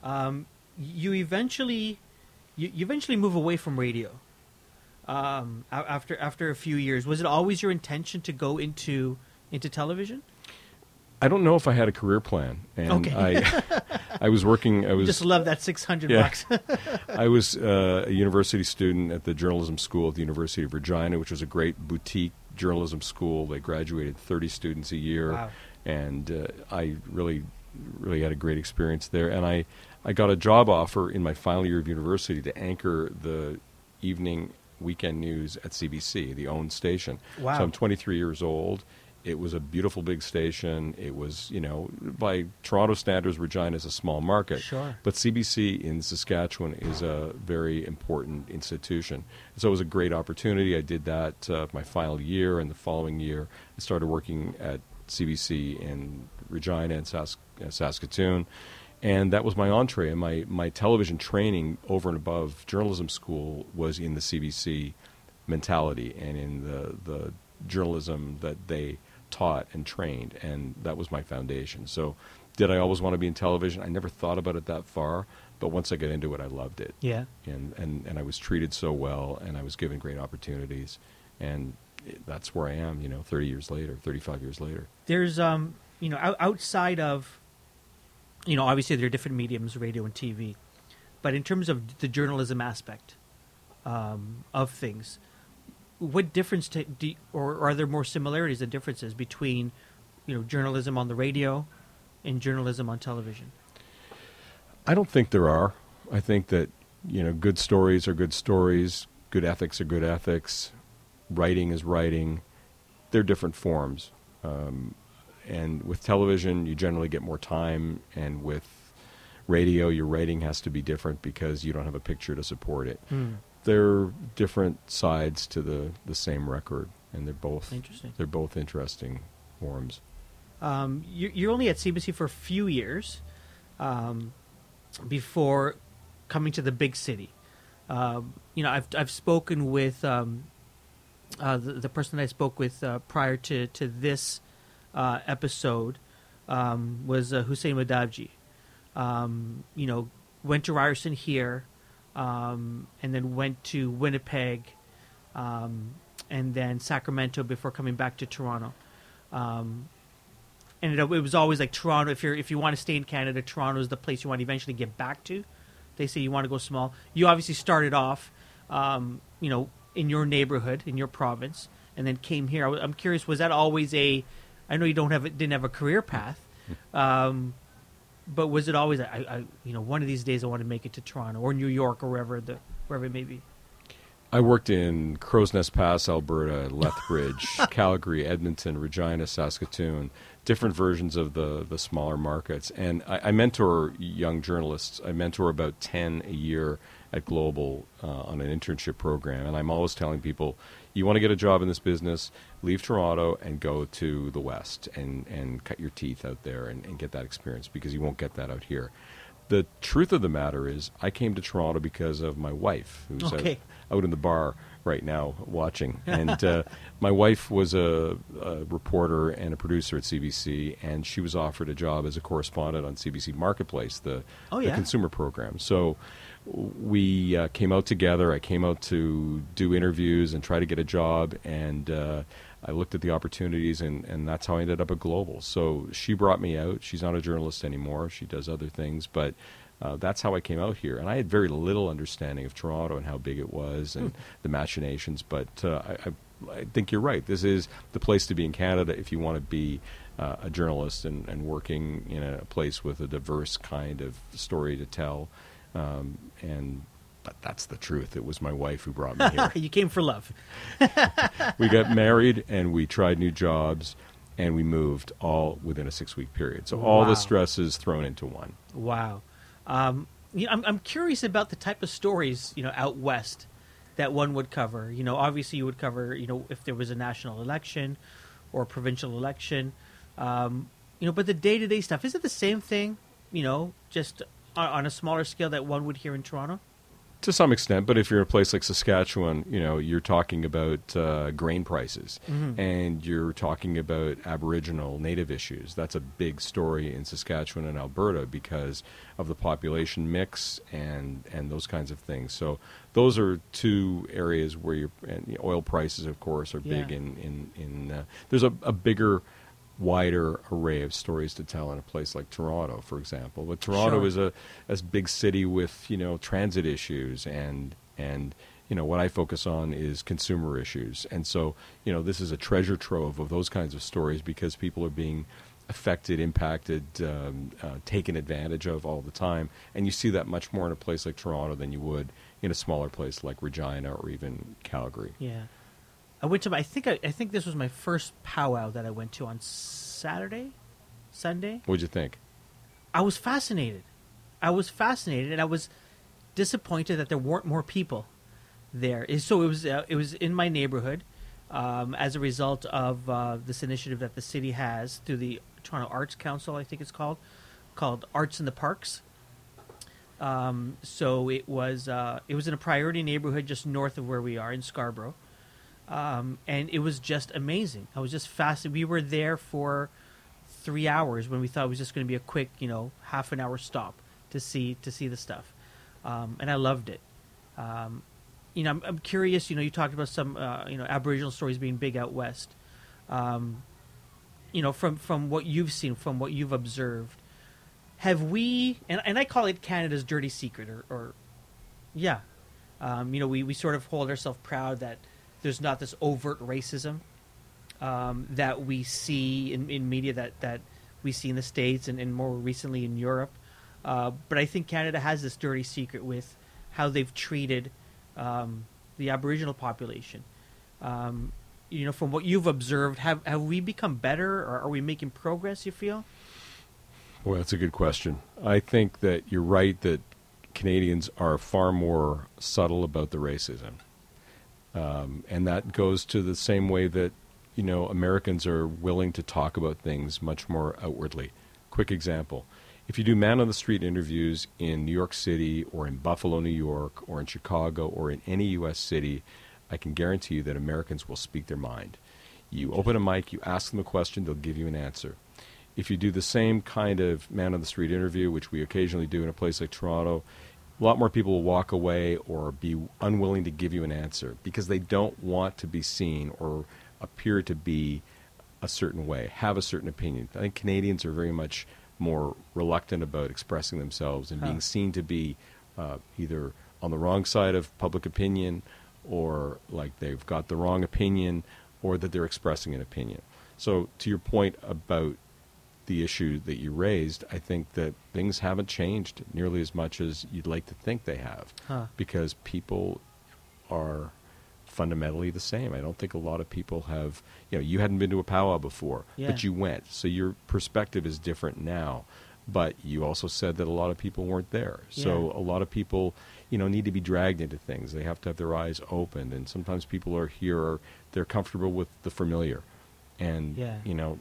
Um, you eventually, you, you eventually move away from radio. Um, after after a few years, was it always your intention to go into into television? I don't know if I had a career plan, and Okay. I I was working. I was just love that six hundred Yeah. bucks. I was uh, a university student at the journalism school at the University of Regina, which was a great boutique journalism school. They graduated 30 students a year, Wow. And uh, I really, really had a great experience there. And I, I got a job offer in my final year of university to anchor the evening weekend news at CBC, the owned station. Wow. So I'm 23 years old. It was a beautiful big station. It was, you know, by Toronto standards, Regina is a small market. Sure. But CBC in Saskatchewan is a very important institution. So it was a great opportunity. I did that uh, my final year, and the following year, I started working at CBC in Regina and Sask- uh, Saskatoon, and that was my entree. And my my television training over and above journalism school was in the CBC mentality and in the the journalism that they taught and trained, and that was my foundation. So, did I always want to be in television? I never thought about it that far, but once I got into it, I loved it. Yeah. And and and I was treated so well, and I was given great opportunities, and that's where I am. You know, thirty years later, thirty-five years later. There's um you know outside of you know obviously there are different mediums, radio and TV, but in terms of the journalism aspect um, of things, what difference to, do, or are there more similarities and differences between you know journalism on the radio and journalism on television? I don't think there are. I think that you know, good stories are good stories. Good ethics are good ethics. Writing is writing. They're different forms. Um, and with television, you generally get more time, and with radio, your writing has to be different because you don't have a picture to support it. They're different sides to the, the same record, and they're both Interesting. they're both interesting forms. Um, you, you're only at CBC for a few years um, before coming to the big city. Um, you know, I've I've spoken with um, uh, the, the person I spoke with uh, prior to to this uh, episode um, was uh, Hussein Madavji. Um, you know, went to Ryerson here, um, and then went to Winnipeg, um, and then Sacramento before coming back to Toronto. Um, and it, it was always like Toronto. If you're if you want to stay in Canada, Toronto is the place you want to eventually get back to. They say you want to go small. You obviously started off, um, you know, in your neighborhood, in your province, and then came here. I, am curious, was that always a? I know you don't have didn't have a career path, um, but was it always? I, I, you know, one of these days I want to make it to Toronto or New York or wherever the wherever it may be. I worked in Crowsnest Pass, Alberta, Lethbridge, Calgary, Edmonton, Regina, Saskatoon, different versions of the, the smaller markets. And I, I mentor young journalists. I mentor about 10 a year at Global uh, on an internship program. And I'm always telling people, you want to get a job in this business, leave Toronto and go to the West and, and cut your teeth out there and, and get that experience because you won't get that out here. The truth of the matter is, I came to Toronto because of my wife, who's out- Okay. out in the bar right now watching. And uh, my wife was a, a reporter and a producer at CBC, and she was offered a job as a correspondent on CBC Marketplace, the, Oh, the consumer program. So we uh, came out together. I came out to do interviews and try to get a job, and uh, I looked at the opportunities, and, and that's how I ended up at Global. So she brought me out. She's not a journalist anymore. She does other things, but uh, that's how I came out here. And I had very little understanding of Toronto and how big it was and the machinations. But uh, I, I, I think you're right. This is the place to be in Canada if you want to be uh, a journalist and, and working in a place with a diverse kind of story to tell. Um, and but that's the truth. It was my wife who brought me here. you came for love. we got married and we tried new jobs and we moved all within a six week period. So all Wow. the stresses thrown into one. Wow. Um, you know, I'm, I'm curious about the type of stories, you know, out west that one would cover. You know, obviously you would cover, you know, if there was a national election or a provincial election. Um, you know, but the day to day stuff, is it the same thing, you know, just on, on a smaller scale that one would hear in Toronto? To some extent, but if you're in a place like Saskatchewan, you know, you're talking about uh, grain prices and you're talking about Aboriginal Native issues. That's a big story in Saskatchewan and Alberta because of the population mix and, and those kinds of things. So those are two areas where you're, and oil prices, of course, are big Yeah. in, in, in uh, there's a, a bigger, wider array of stories to tell in a place like Toronto, for example. But Toronto Sure. is a, a big city with you know transit issues and and you know what I focus on is consumer issues, and so you know this is a treasure trove of those kinds of stories because people are being affected, impacted, um, uh, taken advantage of all the time, and you see that much more in a place like Toronto than you would in a smaller place like Regina or even Calgary. Yeah. I went to my, I think I, I think this was my first powwow that I went to on Saturday, Sunday. What'd you think? I was fascinated. I was fascinated, and I was disappointed that there weren't more people there. So it was uh, it was in my neighborhood um, as a result of uh, this initiative that the city has through the Toronto Arts Council, I think it's called. called Arts in the Parks. Um, so it was uh, it was in a priority neighborhood just north of where we are in Scarborough, um, and it was just amazing. I was just fascinated. We were there for three hours when we thought it was just going to be a quick, you know, half an hour stop to see to see the stuff, um, and I loved it. Um, you know, I'm, I'm curious. You know, you talked about some uh, you know Aboriginal stories being big out west. Um, you know, from from what you've seen, from what you've observed, have we? And, and I call it Canada's dirty secret, or, or yeah, um, you know, we, we sort of hold ourselves proud that there's not this overt racism um, that we see in, in media that, that we see in the states and, and more recently in Europe. Uh, but I think Canada has this dirty secret with how they've treated um, the Aboriginal population. Um, you know, from what you've observed, have have we become better, or are we making progress? You feel? Well, that's a good question. I think that you're right that Canadians are far more subtle about the racism, um, and that goes to the same way that you know Americans are willing to talk about things much more outwardly. Quick example: if you do man on the street interviews in New York City or in Buffalo, New York, or in Chicago or in any U.S. city, I can guarantee you that Americans will speak their mind. You open a mic, you ask them a question, they'll give you an answer. If you do the same kind of man on the street interview, which we occasionally do in a place like Toronto, a lot more people will walk away or be unwilling to give you an answer because they don't want to be seen or appear to be a certain way, have a certain opinion. I think Canadians are very much more reluctant about expressing themselves and Huh. being seen to be uh, either on the wrong side of public opinion or like they've got the wrong opinion or that they're expressing an opinion. So, to your point about the issue that you raised, I think that things haven't changed nearly as much as you'd like to think they have Huh. because people are fundamentally the same. I don't think a lot of people have, you know, you hadn't been to a powwow before, Yeah. but you went. So your perspective is different now. But you also said that a lot of people weren't there. So Yeah. a lot of people, you know, need to be dragged into things. They have to have their eyes opened. And sometimes people are here, or they're comfortable with the familiar. And, Yeah. you know,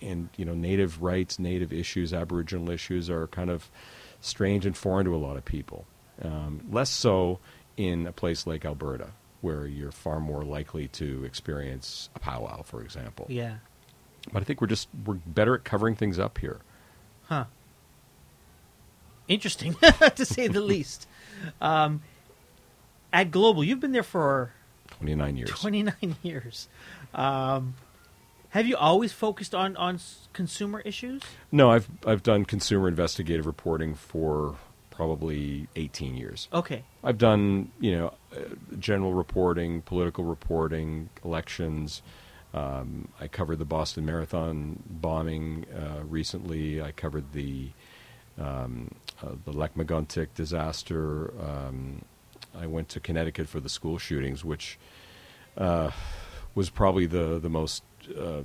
and, you know, native rights, native issues, Aboriginal issues are kind of strange and foreign to a lot of people. Um, less so in a place like Alberta, where you're far more likely to experience a powwow, for example. Yeah. But I think we're just we're better at covering things up here. Huh. Interesting, to say the least. Um, at Global, you've been there for 29 years. 29 years. Um, have you always focused on, on consumer issues? No, I've I've done consumer investigative reporting for probably 18 years. Okay. I've done, you know, uh, general reporting, political reporting, elections. Um, I covered the Boston Marathon bombing uh, recently. I covered the um, uh, the Lac-Mégantic disaster. Um, I went to Connecticut for the school shootings, which uh, was probably the the most uh,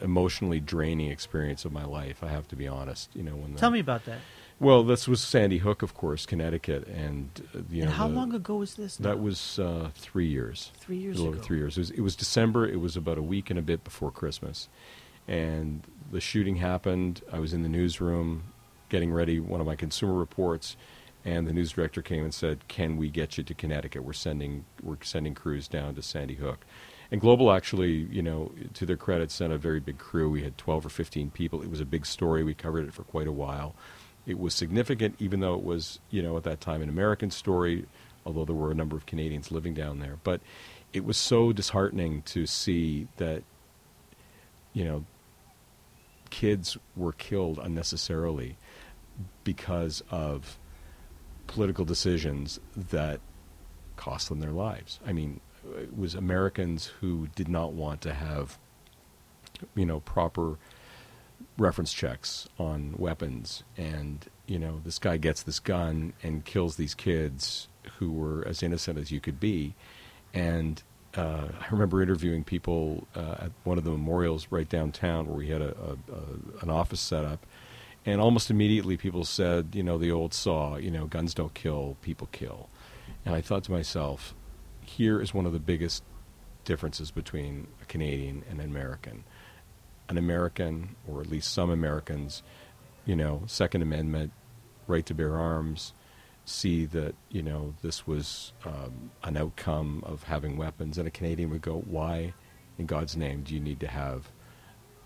emotionally draining experience of my life. I have to be honest. You know, when the, Tell me about that. well, this was Sandy Hook, of course, Connecticut, and uh, you and know how the- long ago was this? now? That was uh, three years. Three years a little over ago. three years. It was, it was December. It was about a week and a bit before Christmas, and the shooting happened. I was in the newsroom, getting ready one of my consumer reports, and the news director came and said, "Can we get you to Connecticut? We're sending we're sending crews down to Sandy Hook." And Global actually, you know, to their credit, sent a very big crew. We had 12 or 15 people. It was a big story. We covered it for quite a while. It was significant, even though it was, you know, at that time an American story, although there were a number of Canadians living down there. But it was so disheartening to see that, you know, kids were killed unnecessarily because of political decisions that cost them their lives. I mean, it was Americans who did not want to have, you know, proper reference checks on weapons. And, you know, this guy gets this gun and kills these kids who were as innocent as you could be. And uh, I remember interviewing people uh, at one of the memorials right downtown where we had a, a, a, an office set up. And almost immediately people said, you know, the old saw, you know, guns don't kill, people kill. And I thought to myself, here is one of the biggest differences between a Canadian and an American. An American, or at least some Americans, you know, Second Amendment, right to bear arms, see that you know this was um, an outcome of having weapons, and a Canadian would go, "Why, in God's name, do you need to have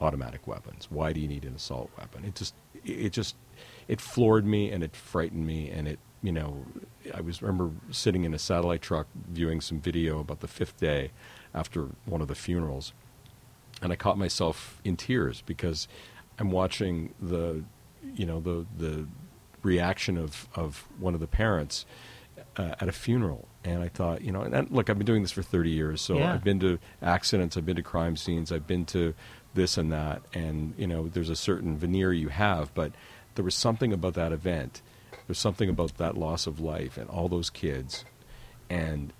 automatic weapons? Why do you need an assault weapon?" It just, it just, it floored me and it frightened me, and it, you know, I was remember sitting in a satellite truck viewing some video about the fifth day after one of the funerals, and I caught myself in tears because I'm watching the, you know, the the reaction of, of one of the parents uh, at a funeral. And I thought, you know, and look, I've been doing this for 30 years, so Yeah. I've been to accidents, I've been to crime scenes, I've been to this and that, and you know, there's a certain veneer you have, but there was something about that event, there's something about that loss of life and all those kids, and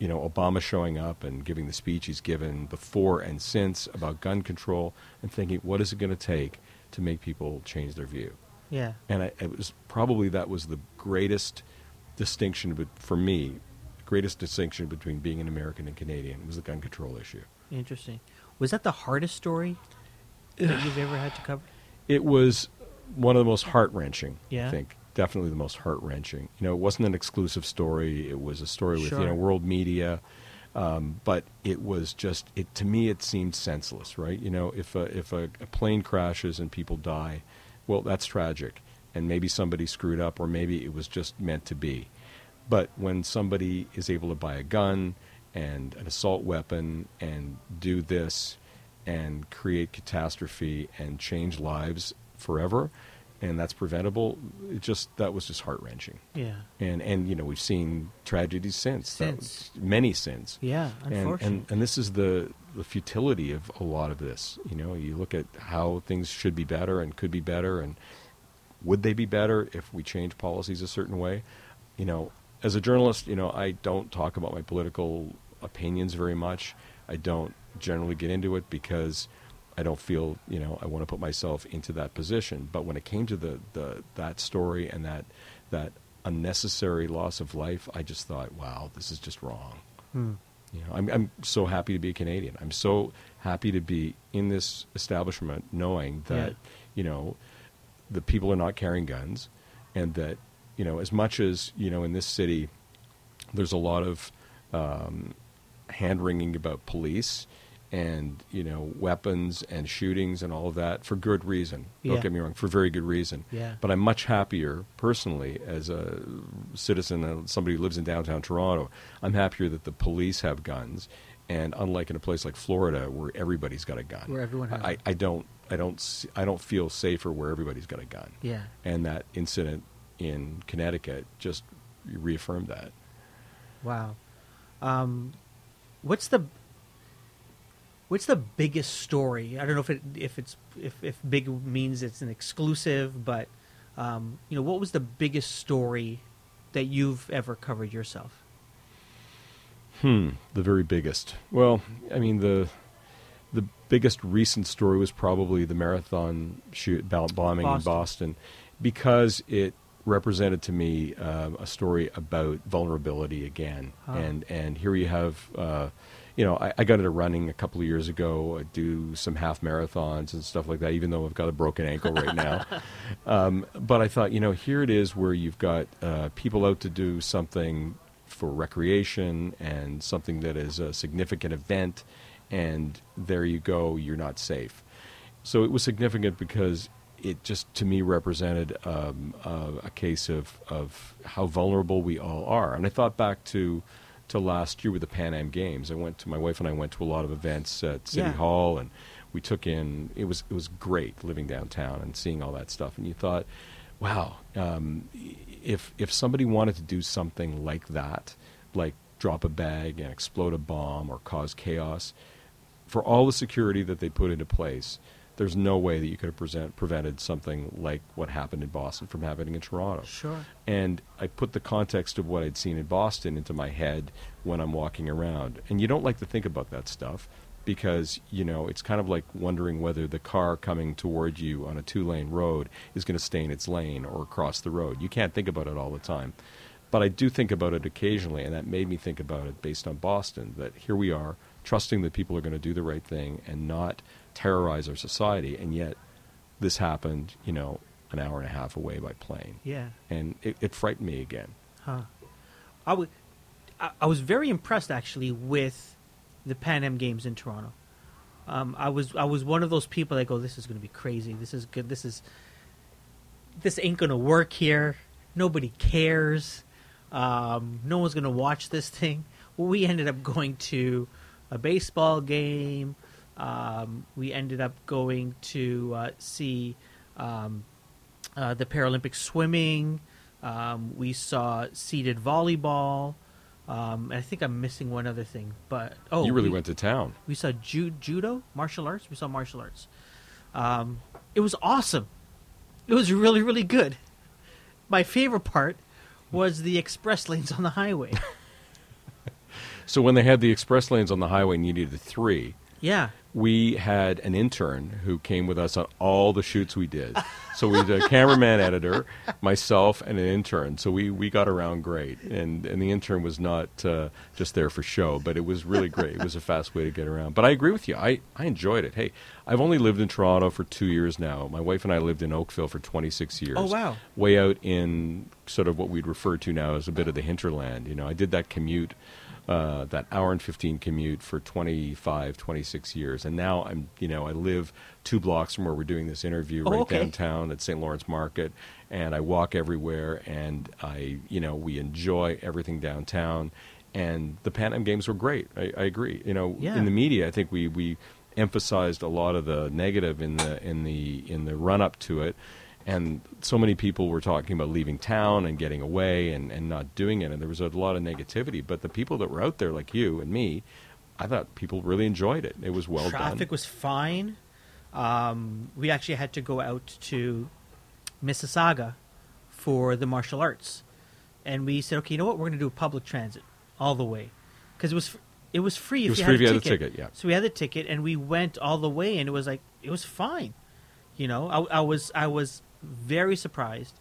you know, Obama showing up and giving the speech he's given before and since about gun control, and thinking, what is it going to take to make people change their view? Yeah. and I, it was probably that was the greatest distinction bet- for me, greatest distinction between being an American and Canadian was the gun control issue. Interesting. Was that the hardest story that you've ever had to cover? It was one of the most heart wrenching. Yeah. I think definitely the most heart wrenching. You know, it wasn't an exclusive story. It was a story with Sure. you know world media. Um, but it was just it to me it seemed senseless right you know if a, if a, a plane crashes and people die well that's tragic and maybe somebody screwed up or maybe it was just meant to be but when somebody is able to buy a gun and an assault weapon and do this and create catastrophe and change lives forever and that's preventable it just that was just heart-wrenching Yeah. and and you know we've seen tragedies since Since. was- many since Yeah. and, Unfortunately. and and this is the the futility of a lot of this you know you look at how things should be better and could be better and would they be better if we change policies a certain way you know as a journalist you know I don't talk about my political opinions very much I don't generally get into it because I don't feel you know I want to put myself into that position. But when it came to the, the that story and that that unnecessary loss of life, I just thought, wow, this is just wrong. Hmm. You know, I'm I'm so happy to be a Canadian. I'm so happy to be in this establishment, knowing that Yeah. you know the people are not carrying guns, and that you know as much as you know in this city, there's a lot of um, hand wringing about police and you know weapons and shootings and all of that for good reason. Don't get me wrong, for very good reason. Yeah. But I'm much happier personally as a citizen and somebody who lives in downtown Toronto. I'm happier that the police have guns, and unlike in a place like Florida where everybody's got a gun, Where everyone has I. I don't, I don't, see, I don't feel safer where everybody's got a gun. Yeah. And that incident in Connecticut just reaffirmed that. Wow. Um, what's the what's the biggest story? I don't know if it if it's if if big means it's an exclusive, but um, you know, what was the biggest story that you've ever covered yourself? Hmm, the very biggest. Well, I mean the the biggest recent story was probably the marathon shoot bo- bombing in Boston. Boston, because it represented to me um, a story about vulnerability again. Huh. And and here you have. Uh, you know, I, I got into running a couple of years ago. I do some half marathons and stuff like that, even though I've got a broken ankle right now. Um, but I thought, you know, here it is where you've got uh, people out to do something for recreation and something that is a significant event, and there you go, you're not safe. So it was significant because it just, to me, represented um, uh, a case of, of how vulnerable we all are. And I thought back to to last year with the Pan Am Games. I went to my wife and I went to a lot of events at City Yeah. Hall, and we took in. It was it was great living downtown and seeing all that stuff. And you thought, wow, um, if if somebody wanted to do something like that, like drop a bag and explode a bomb or cause chaos, for all the security that they put into place, there's no way that you could have present, prevented something like what happened in Boston from happening in Toronto. Sure. And I put the context of what I'd seen in Boston into my head when I'm walking around. And you don't like to think about that stuff because, you know, it's kind of like wondering whether the car coming toward you on a two lane road is going to stay in its lane or cross the road. You can't think about it all the time. But I do think about it occasionally, and that made me think about it based on Boston that here we are, trusting that people are going to do the right thing and not terrorize our society, and yet this happened, you know, an hour and a half away by plane, Yeah. and it, it frightened me again. Huh. I would. I, I was very impressed actually with the Pan Am Games in Toronto. Um, I was I was one of those people that go, "This is going to be crazy. This is good. This is this ain't going to work here. Nobody cares. Um, no one's going to watch this thing." Well, we ended up going to a baseball game. Um, we ended up going to uh, see um, uh, the Paralympic swimming. Um, we saw seated volleyball. Um, and I think I'm missing one other thing, but oh, you really we, went to town. We saw ju- judo, martial arts. We saw martial arts. Um, it was awesome. It was really, really good. My favorite part was the express lanes on the highway. So when they had the express lanes on the highway, and you needed three. yeah, we had an intern who came with us on all the shoots we did. So we had a cameraman, editor, myself, and an intern. So we, we got around great. And and the intern was not uh, just there for show, but it was really great. It was a fast way to get around. But I agree with you. I, I enjoyed it. Hey, I've only lived in Toronto for two years now. My wife and I lived in Oakville for 26 years. Oh, wow. Way out in sort of what we'd refer to now as a bit of the hinterland. You know, I did that commute uh, that hour and 15 commute for 25, 26 years. And now I'm, you know, I live two blocks from where we're doing this interview, Oh, right okay. downtown at St. Lawrence Market. And I walk everywhere and I, you know, we enjoy everything downtown. And the Pan Am games were great. I, I agree. You know, Yeah. in the media, I think we, we emphasized a lot of the negative in the, in the, in the run up to it and so many people were talking about leaving town and getting away and, and not doing it and there was a lot of negativity but the people that were out there like you and me i thought people really enjoyed it it was well traffic done traffic was fine. Um, we actually had to go out to Mississauga for the martial arts, and we said, okay, you know what? We're going to do public transit all the way because it was it was free. It if was you free had if a you had a ticket. ticket, yeah. So we had the ticket, and we went all the way, and it was like it was fine. You know, I, I was I was very surprised,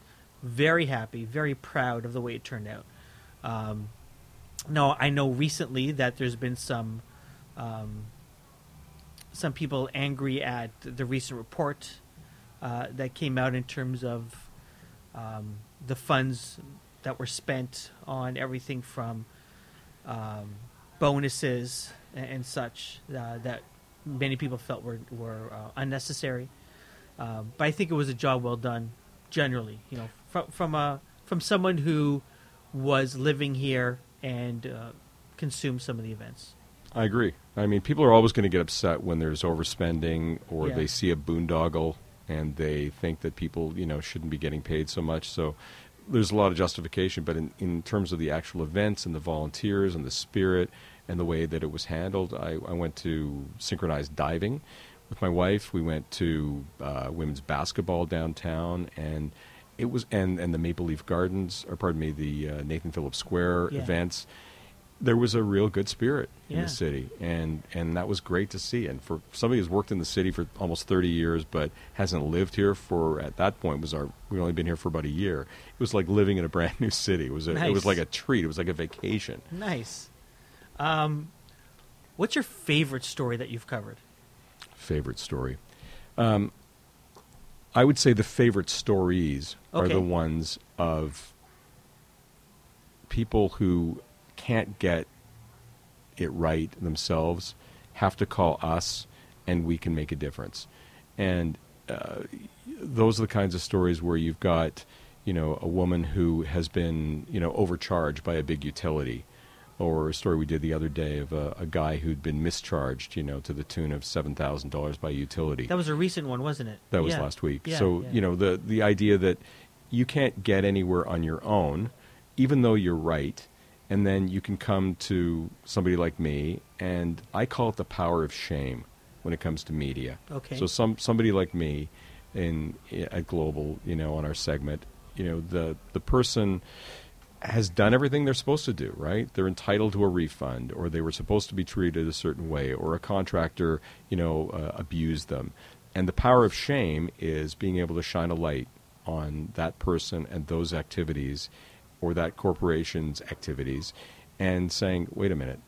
very happy, very proud of the way it turned out. Um, no, I know recently that there's been some um, some people angry at the recent report uh, that came out in terms of um, the funds that were spent on everything from um, bonuses and, and such uh, that many people felt were were uh, unnecessary. Um, but I think it was a job well done, generally. You know, from from a from someone who was living here and uh, consumed some of the events. i agree i mean people are always going to get upset when there's overspending or Yeah. they see a boondoggle and they think that people you know shouldn't be getting paid so much so there's a lot of justification but in, in terms of the actual events and the volunteers and the spirit and the way that it was handled i, I went to synchronized diving with my wife we went to uh, women's basketball downtown and it was and, and the maple leaf gardens or pardon me the uh, nathan phillips square Yeah. events there was a real good spirit in the city, and and that was great to see. And for somebody who's worked in the city for almost thirty years, but hasn't lived here for at that point was our we've only been here for about a year. It was like living in a brand new city. It was a, it was like a treat. It was like a vacation. Nice. Um, what's your favorite story that you've covered? Favorite story. Um, I would say the favorite stories are the ones of people who can't get it right themselves have to call us and we can make a difference. And uh, those are the kinds of stories where you've got you know a woman who has been you know overcharged by a big utility or a story we did the other day of a, a guy who'd been mischarged you know to the tune of $7000 by a utility That was a recent one, wasn't it? that was Yeah. last week. Yeah, so yeah. you know the the idea that you can't get anywhere on your own, even though you're right, and then you can come to somebody like me, and I call it the power of shame when it comes to media. Okay. So some somebody like me, in at Global, you know, on our segment, you know, the the person has done everything they're supposed to do, right? They're entitled to a refund, or they were supposed to be treated a certain way, or a contractor, you know, uh, abused them. And the power of shame is being able to shine a light on that person and those activities, or that corporation's activities, and saying, "Wait a minute,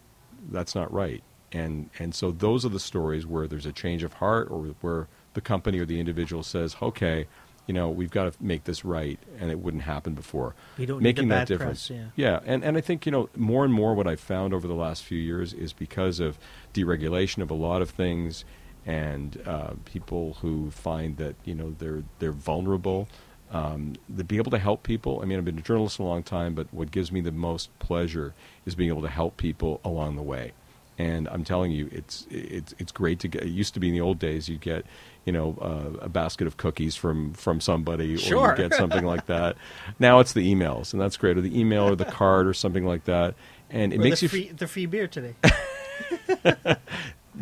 that's not right." And and so those are the stories where there's a change of heart, or where the company or the individual says, okay, you know, we've got to make this right, and it wouldn't happen before. You don't Making that difference. press, Yeah, and, and I think, you know, more and more what I've found over the last few years is because of deregulation of a lot of things and uh, people who find that, you know, they're, they're vulnerable. Um, to be able to help people, I mean, I've been a journalist a long time, but what gives me the most pleasure is being able to help people along the way. And I'm telling you, it's it's it's great to get. It used to be in the old days, you get, you know, uh, a basket of cookies from from somebody, or Sure. you get something like that. Now it's the emails, and that's great, or the email or the card or something like that. And it Or makes the you free, the free beer today.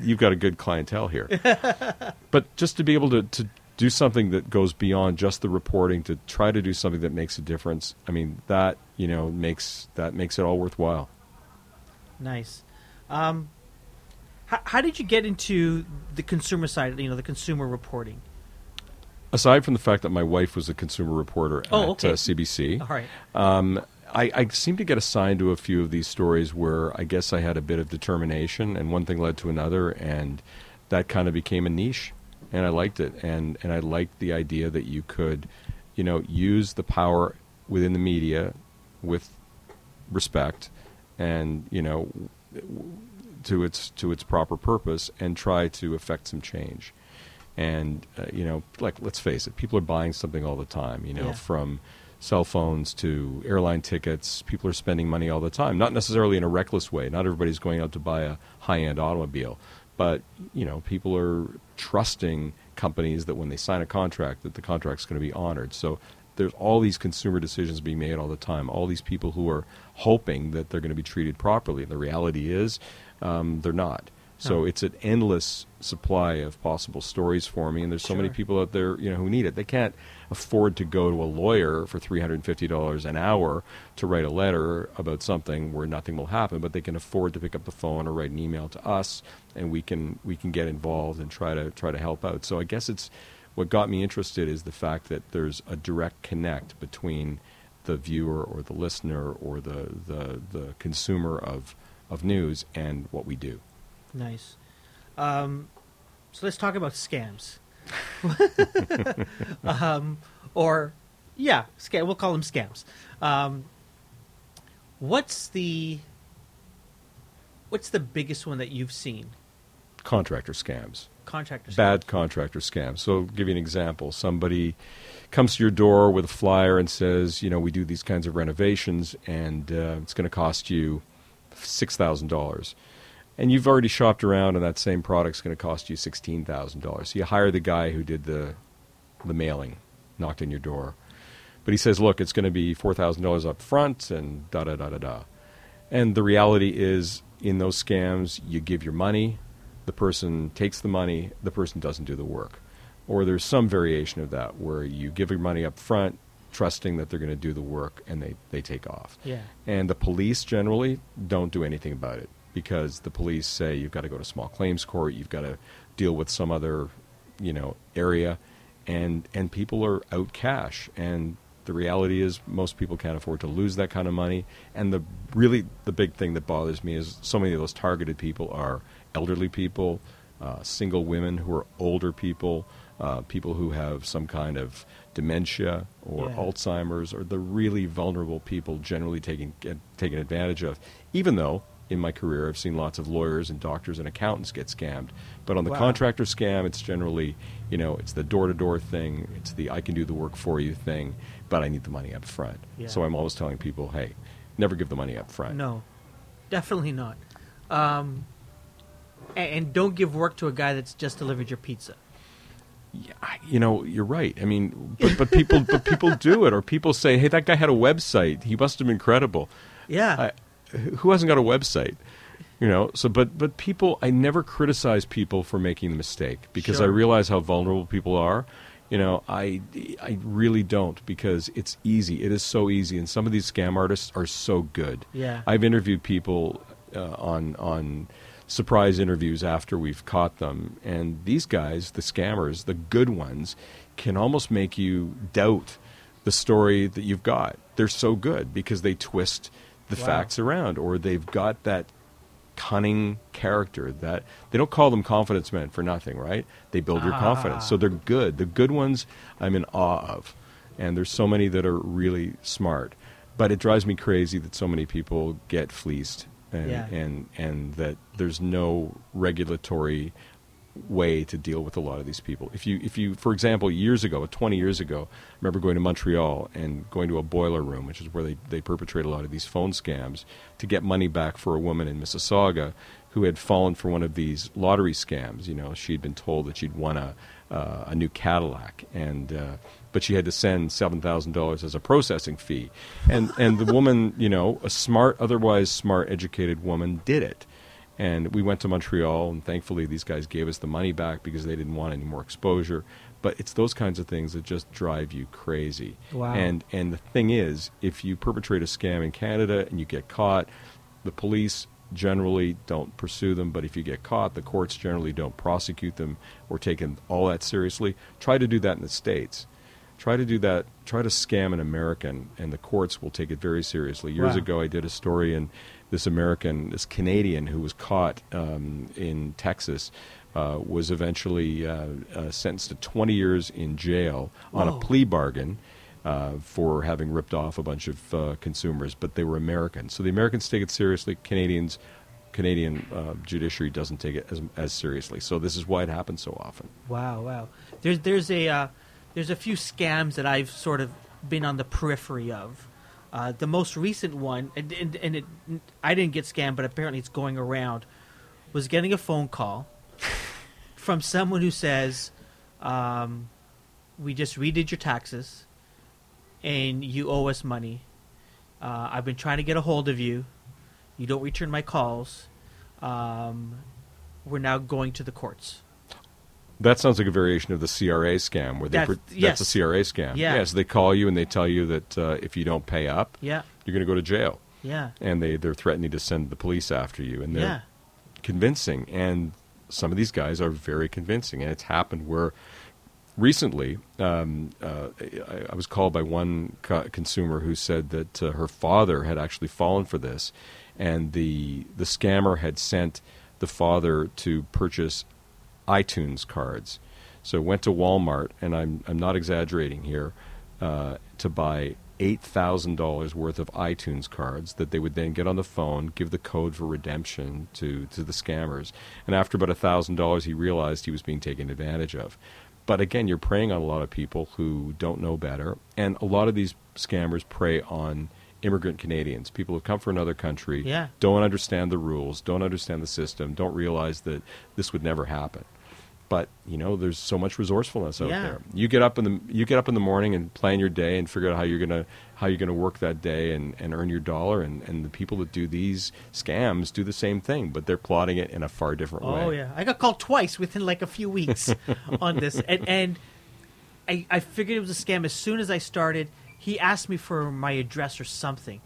you've got a good clientele here. but just to be able to, to do something that goes beyond just the reporting, to try to do something that makes a difference, I mean that you know makes that makes it all worthwhile. nice. Um, how, how did you get into the consumer side? You know, the consumer reporting. Aside from the fact that my wife was a consumer reporter Oh, at okay. uh, CBC, All right. Um, I, I seem to get assigned to a few of these stories where I guess I had a bit of determination, and one thing led to another, and that kind of became a niche, and I liked it, and and I liked the idea that you could, you know, use the power within the media with respect, and you know, to its to its proper purpose, and try to affect some change. And uh, you know, like let's face it, people are buying something all the time. You know, Yeah. from cell phones to airline tickets, people are spending money all the time. Not necessarily in a reckless way. Not everybody's going out to buy a high-end automobile, but you know, people are trusting companies that when they sign a contract, that the contract's going to be honored. So there's all these consumer decisions being made all the time. All these people who are hoping that they're going to be treated properly. And the reality is, um, they're not. So No. it's an endless supply of possible stories for me, and there's so many people out there, you know, who need it. They can't afford to go to a lawyer for three hundred and fifty dollars an hour to write a letter about something where nothing will happen, but they can afford to pick up the phone or write an email to us, and we can we can get involved and try to try to help out. So I guess it's what got me interested is the fact that there's a direct connect between the viewer or the listener or the the, the consumer of of news and what we do. Nice. Um, so let's talk about scams. um, or, yeah, scam. We'll call them scams. Um, what's the what's the biggest one that you've seen? Contractor scams. Contractor scams. bad contractor scams. So, I'll give you an example. Somebody comes to your door with a flyer and says, you know, we do these kinds of renovations, and uh, it's going to cost you six thousand dollars. And you've already shopped around, and that same product's going to cost you sixteen thousand dollars. So you hire the guy who did the the mailing, knocked on your door, but he says, look, it's going to be four thousand dollars up front, and da da da da da. And the reality is, in those scams, you give your money, the person takes the money, the person doesn't do the work. Or there's some variation of that where you give your money up front, trusting that they're going to do the work, and they, they take off. Yeah. And the police generally don't do anything about it because the police say you've got to go to small claims court, you've got to deal with some other, you know, area, and and people are out cash. And the reality is most people can't afford to lose that kind of money. And the really the big thing that bothers me is so many of those targeted people are elderly people, uh, single women who are older people, uh, people who have some kind of dementia or Yeah. Alzheimer's, or the really vulnerable people generally taking get, taken advantage of. Even though in my career I've seen lots of lawyers and doctors and accountants get scammed, but on the Wow. contractor scam, it's generally you know it's the door to door thing, it's the I can do the work for you thing, but I need the money up front. Yeah. So I'm always telling people, hey, never give the money up front. No, definitely not. Um, and don't give work to a guy that's just delivered your pizza. Yeah, you know, you're right. I mean, but, but people, but people do it, or people say, "Hey, that guy had a website. He must have been credible." Yeah. I, who hasn't got a website? You know. So, but but people, I never criticize people for making the mistake because I realize how vulnerable people are. You know, I I really don't because it's easy. It is so easy, and some of these scam artists are so good. Yeah. I've interviewed people uh, on on surprise interviews after we've caught them, and these guys, the scammers, the good ones, can almost make you doubt the story that you've got. They're so good because they twist the Wow. facts around, or they've got that cunning character that they don't call them confidence men for nothing, right? They build your confidence. So ah. they're good. The good ones I'm in awe of. And there's so many that are really smart. But it drives me crazy that so many people get fleeced and Yeah. and, and that there's no regulatory way to deal with a lot of these people. If you, if you, for example, years ago, 20 years ago, I remember going to Montreal and going to a boiler room, which is where they, they perpetrate a lot of these phone scams, to get money back for a woman in Mississauga who had fallen for one of these lottery scams. You know, she'd been told that she'd won a, uh, a new Cadillac, and uh, but she had to send seven thousand dollars as a processing fee, and and the woman, you know, a smart, otherwise smart, educated woman, did it. And we went to Montreal, and thankfully these guys gave us the money back because they didn't want any more exposure. But it's those kinds of things that just drive you crazy. Wow. And and the thing is, if you perpetrate a scam in Canada and you get caught, the police generally don't pursue them. But if you get caught, the courts generally don't prosecute them or take all that seriously. Try to do that in the states. Try to do that. Try to scam an American, and the courts will take it very seriously. Years Wow. ago, I did a story, and this American, this Canadian who was caught um, in Texas, uh, was eventually uh, uh, sentenced to 20 years in jail on Whoa. a plea bargain uh, for having ripped off a bunch of uh, consumers, but they were Americans. So the Americans take it seriously. Canadians, Canadian uh, judiciary doesn't take it as, as seriously. So this is why it happens so often. Wow, wow. There's there's a uh, there's a few scams that I've sort of been on the periphery of. Uh, the most recent one, and, and, and it, I didn't get scammed, but apparently it's going around, was getting a phone call from someone who says, um, "We just redid your taxes, and you owe us money. Uh, I've been trying to get a hold of you. You don't return my calls. Um, we're now going to the courts." That sounds like a variation of the CRA scam, where they That- pre- yes. that's a CRA scam. Yeah. so they call you and they tell you that uh, if you don't pay up, Yeah, you're going to go to jail, yeah, and they they're threatening to send the police after you, and they're yeah. convincing. And some of these guys are very convincing, and it's happened where recently um, uh, I, I was called by one co- consumer who said that uh, her father had actually fallen for this, and the the scammer had sent the father to purchase iTunes cards. So went to Walmart, and I'm I'm not exaggerating here, uh, to buy eight thousand dollars worth of iTunes cards that they would then get on the phone, give the code for redemption to to the scammers, and after about a thousand dollars, he realized he was being taken advantage of. But again, you're preying on a lot of people who don't know better, and a lot of these scammers prey on immigrant Canadians, people who've come from another country, Yeah. don't understand the rules, don't understand the system, don't realize that this would never happen. But you know, there's so much resourcefulness out Yeah. there. You get up in the you get up in the morning and plan your day and figure out how you're gonna how you're gonna work that day and, and earn your dollar. And, and the people that do these scams do the same thing, but they're plotting it in a far different way. Oh yeah, I got called twice within like a few weeks on this, and and I I figured it was a scam as soon as I started. He asked me for my address or something,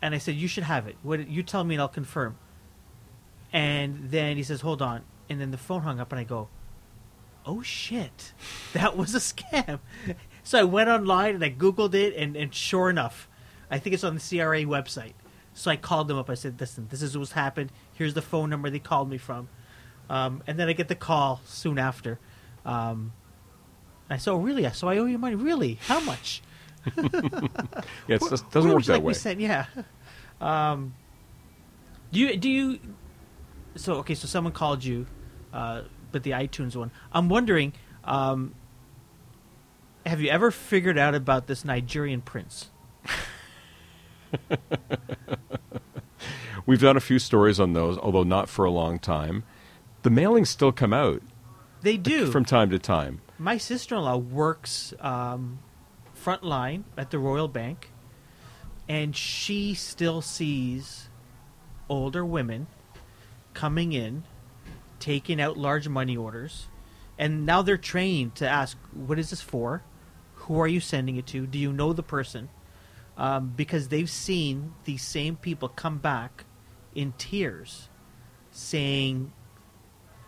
and I said you should have it. What you tell me and I'll confirm. And then he says, "Hold on," and then the phone hung up, and I go, "Oh shit, that was a scam." So I went online and I googled it, and and sure enough, I think it's on the CRA website. So I called them up. I said, "Listen, this is what's happened. Here's the phone number they called me from." Um, and then I get the call soon after. Um, I said, "Oh, really? So I owe you money? Really? How much?" Yeah, it doesn't Where work that like way. sent? Yeah. Um, do you do you? So okay, so someone called you, uh, but the iTunes one. I'm wondering, um, have you ever figured out about this Nigerian prince? We've done a few stories on those, although not for a long time. The mailings still come out They do. from time to time. My sister-in-law works um, front line at the Royal Bank, and she still sees older women coming in, taking out large money orders, and now they're trained to ask, "What is this for? Who are you sending it to? Do you know the person?" Um, because they've seen these same people come back in tears, saying,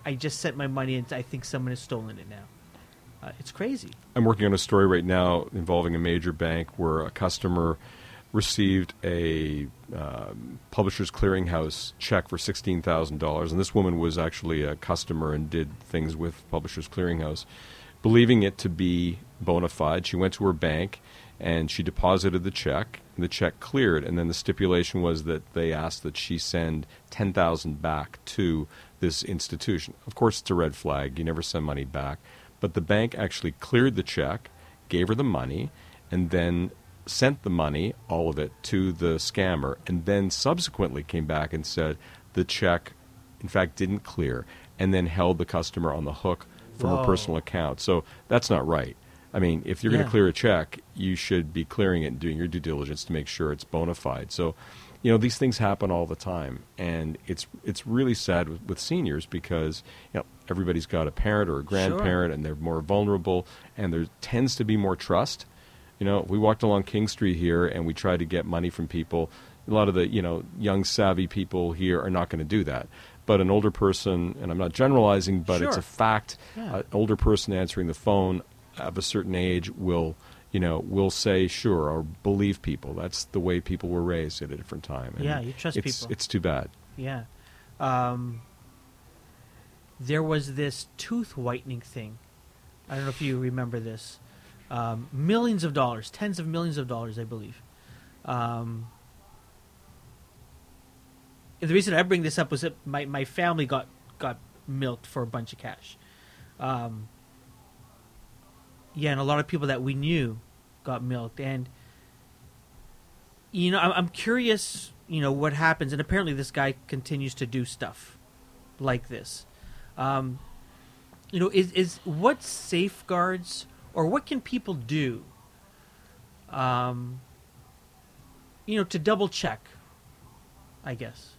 "I just sent my money, and I think someone has stolen it now." Uh, it's crazy. I'm working on a story right now involving a major bank where a customer received a um, Publishers Clearing House check for sixteen thousand dollars, and this woman was actually a customer and did things with Publishers Clearing House, believing it to be bona fide. She went to her bank and she deposited the check. The check cleared, and then the stipulation was that they asked that she send ten thousand back to this institution. Of course, it's a red flag. You never send money back, but the bank actually cleared the check, gave her the money, and then sent the money, all of it, to the scammer, and then subsequently came back and said the check, in fact, didn't clear, and then held the customer on the hook from Whoa. her personal account. So that's not right. I mean, if you're going to clear a check, you should be clearing it and doing your due diligence to make sure it's bona fide. So, you know, these things happen all the time, and it's it's really sad with, with seniors because you know everybody's got a parent or a grandparent, and they're more vulnerable, and there tends to be more trust. You know, we walked along King Street here, and we tried to get money from people. A lot of the you know young savvy people here are not going to do that. But an older person, and I'm not generalizing, but it's a fact. Yeah. An older person answering the phone of a certain age will, you know, will say sure or believe people. That's the way people were raised at a different time. And Yeah, you trust it's, people. It's too bad. Yeah. Um, there was this tooth whitening thing. I don't know if you remember this. Um, millions of dollars, tens of millions of dollars, I believe. Um, the reason I bring this up was that my, my family got got milked for a bunch of cash. Um, yeah, and a lot of people that we knew got milked, and you know, I'm, curious, you know, what happens, and apparently this guy continues to do stuff like this. Um, you know, is is what safeguards or what can people do? Um, you know, to double check. I guess.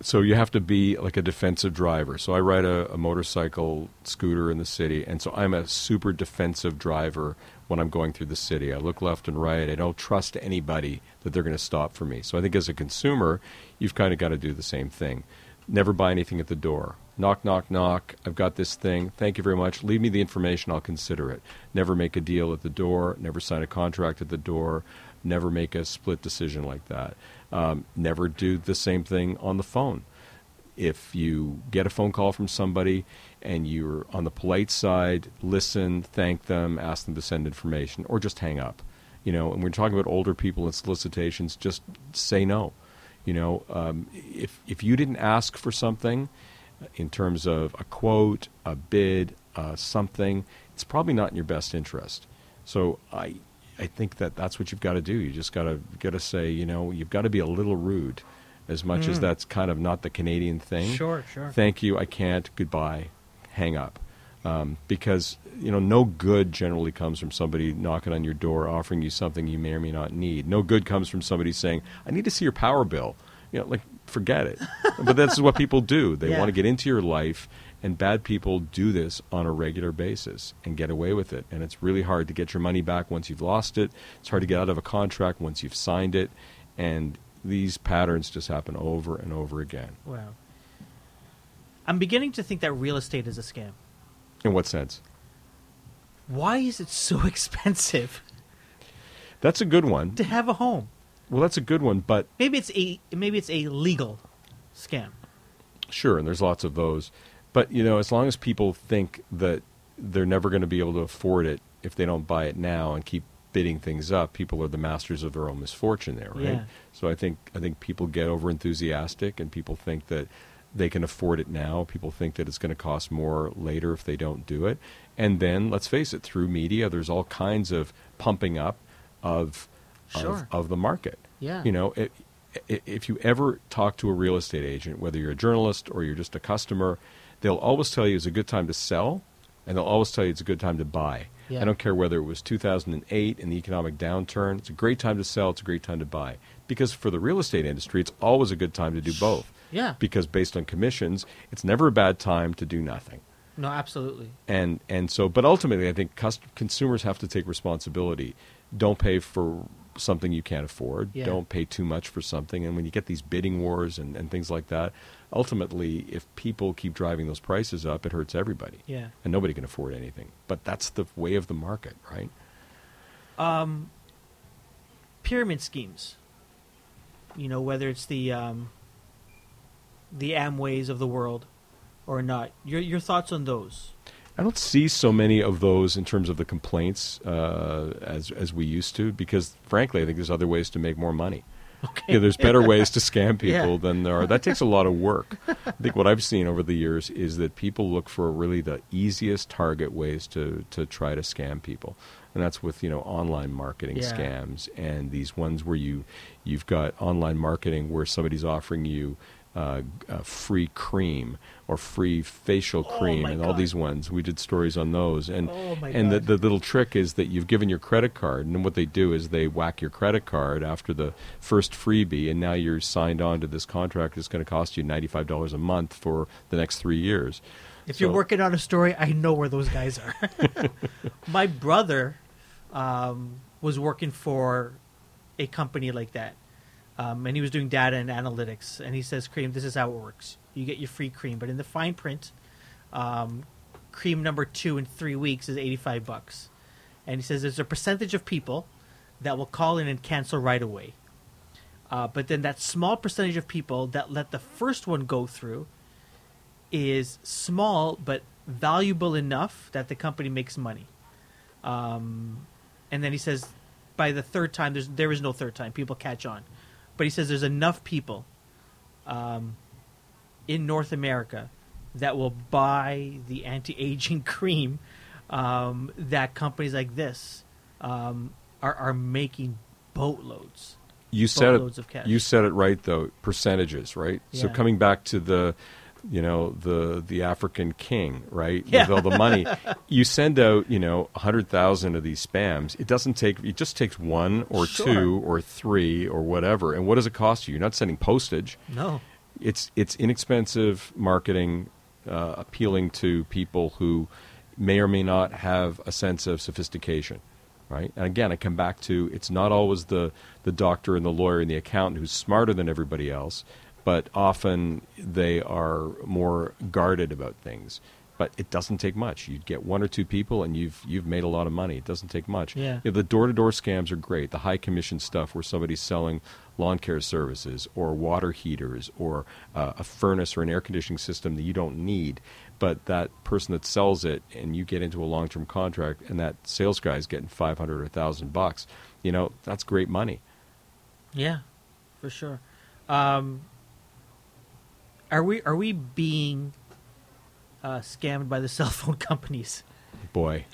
So you have to be like a defensive driver. So I ride a, a motorcycle scooter in the city, and so I'm a super defensive driver when I'm going through the city. I look left and right. I don't trust anybody that they're going to stop for me. So I think as a consumer, you've kind of got to do the same thing. Never buy anything at the door. Knock, knock, knock. I've got this thing. Thank you very much. Leave me the information. I'll consider it. Never make a deal at the door. Never sign a contract at the door. Never make a split decision like that. Um, never do the same thing on the phone. If you get a phone call from somebody and you're on the polite side, listen, thank them, ask them to send information, or just hang up. You know, and we're talking about older people and solicitations, just say no. You know, um, if if you didn't ask for something in terms of a quote, a bid, uh, something, it's probably not in your best interest. So I I think that that's what you've got to do. You just got to got to say, you know, you've got to be a little rude, as much as Mm. that's kind of not the Canadian thing. Sure, sure. Thank you. I can't. Goodbye. Hang up. Um, because you know, no good generally comes from somebody knocking on your door offering you something you may or may not need. No good comes from somebody saying, "I need to see your power bill." You know, like forget it. but that's what people do. They Yeah. want to get into your life, and bad people do this on a regular basis and get away with it. And it's really hard to get your money back once you've lost it. It's hard to get out of a contract once you've signed it, and these patterns just happen over and over again. Wow. I'm beginning to think that real estate is a scam. In what sense? Why is it so expensive That's a good one. to have a home? Well, that's a good one, but Maybe it's a maybe it's a legal scam. sure, and there's lots of those. But you know, as long as people think that they're never going to be able to afford it if they don't buy it now and keep bidding things up, people are the masters of their own misfortune there, right? Yeah. So I think I think people get over enthusiastic and people think that they can afford it now. People think that it's going to cost more later if they don't do it. And then let's face it, through media there's all kinds of pumping up of Sure. of, of the market. Yeah. You know, i i if you ever talk to a real estate agent, whether you're a journalist or you're just a customer, they'll always tell you it's a good time to sell, and they'll always tell you it's a good time to buy. Yeah. I don't care whether it was 2008 in the economic downturn. It's a great time to sell. It's a great time to buy. Because for the real estate industry, it's always a good time to do both. Yeah. Because based on commissions, it's never a bad time to do nothing No, absolutely. and and so but ultimately i think consumers have to take responsibility don't pay for something you can't afford Yeah. don't pay too much for something and when you get these bidding wars and, and things like that ultimately if people keep driving those prices up it hurts everybody Yeah. and nobody can afford anything but that's the way of the market right Um, pyramid schemes. You know, whether it's the um, the Amways of the world or not. Your your thoughts on those? I don't see so many of those in terms of the complaints uh, as as we used to, because frankly, I think there's other ways to make more money. Okay. Yeah, there's better ways to scam Yeah. people than there are. That takes a lot of work. I think what I've seen over the years is that people look for really the easiest target ways to to try to scam people, and that's with you know online marketing Yeah. scams and these ones where you you've got online marketing where somebody's offering you. Uh, uh, free cream or free facial Oh, cream my and all God. these ones. We did stories on those, and Oh, and the, the little trick is that you've given your credit card, and then what they do is they whack your credit card after the first freebie, and now you're signed on to this contract that's going to cost you ninety five dollars a month for the next three years. If you're working on a story, I know where those guys are. My brother um, was working for a company like that, um, and he was doing data and analytics. And he says, "Cream, this is how it works. You get your free cream, but in the fine print, um, cream number two in three weeks is eighty-five bucks." And he says there's a percentage of people that will call in and cancel right away. Uh, but then that small percentage of people that let the first one go through is small but valuable enough that the company makes money. Um, and then he says, by the third time, there's there is no third time. People catch on, but he says there's enough people um, in North America that will buy the anti-aging cream um, that companies like this um, are are making boatloads. You said Boatloads it. of cash. You said it right though. Percentages, right? So coming back to the, you know, the the African king, right? Yeah. With all the money, you send out, you know, hundred thousand of these spams. It doesn't take. It just takes one or Sure. two or three or whatever. And what does it cost you? You're not sending postage. No, it's it's inexpensive marketing, uh, appealing to people who may or may not have a sense of sophistication, right? And again, I come back to it's not always the the doctor and the lawyer and the accountant who's smarter than everybody else, but often they are more guarded about things. But it doesn't take much. You get one or two people, and you've you've made a lot of money. It doesn't take much. Yeah. You know, the door-to-door scams are great. The high commission stuff where somebody's selling lawn care services or water heaters or uh, a furnace or an air conditioning system that you don't need, but that person that sells it and you get into a long-term contract and that sales guy is getting 500 or 1000 bucks, you know, that's great money. Yeah, for sure. Um, are we are we being uh, scammed by the cell phone companies Boy.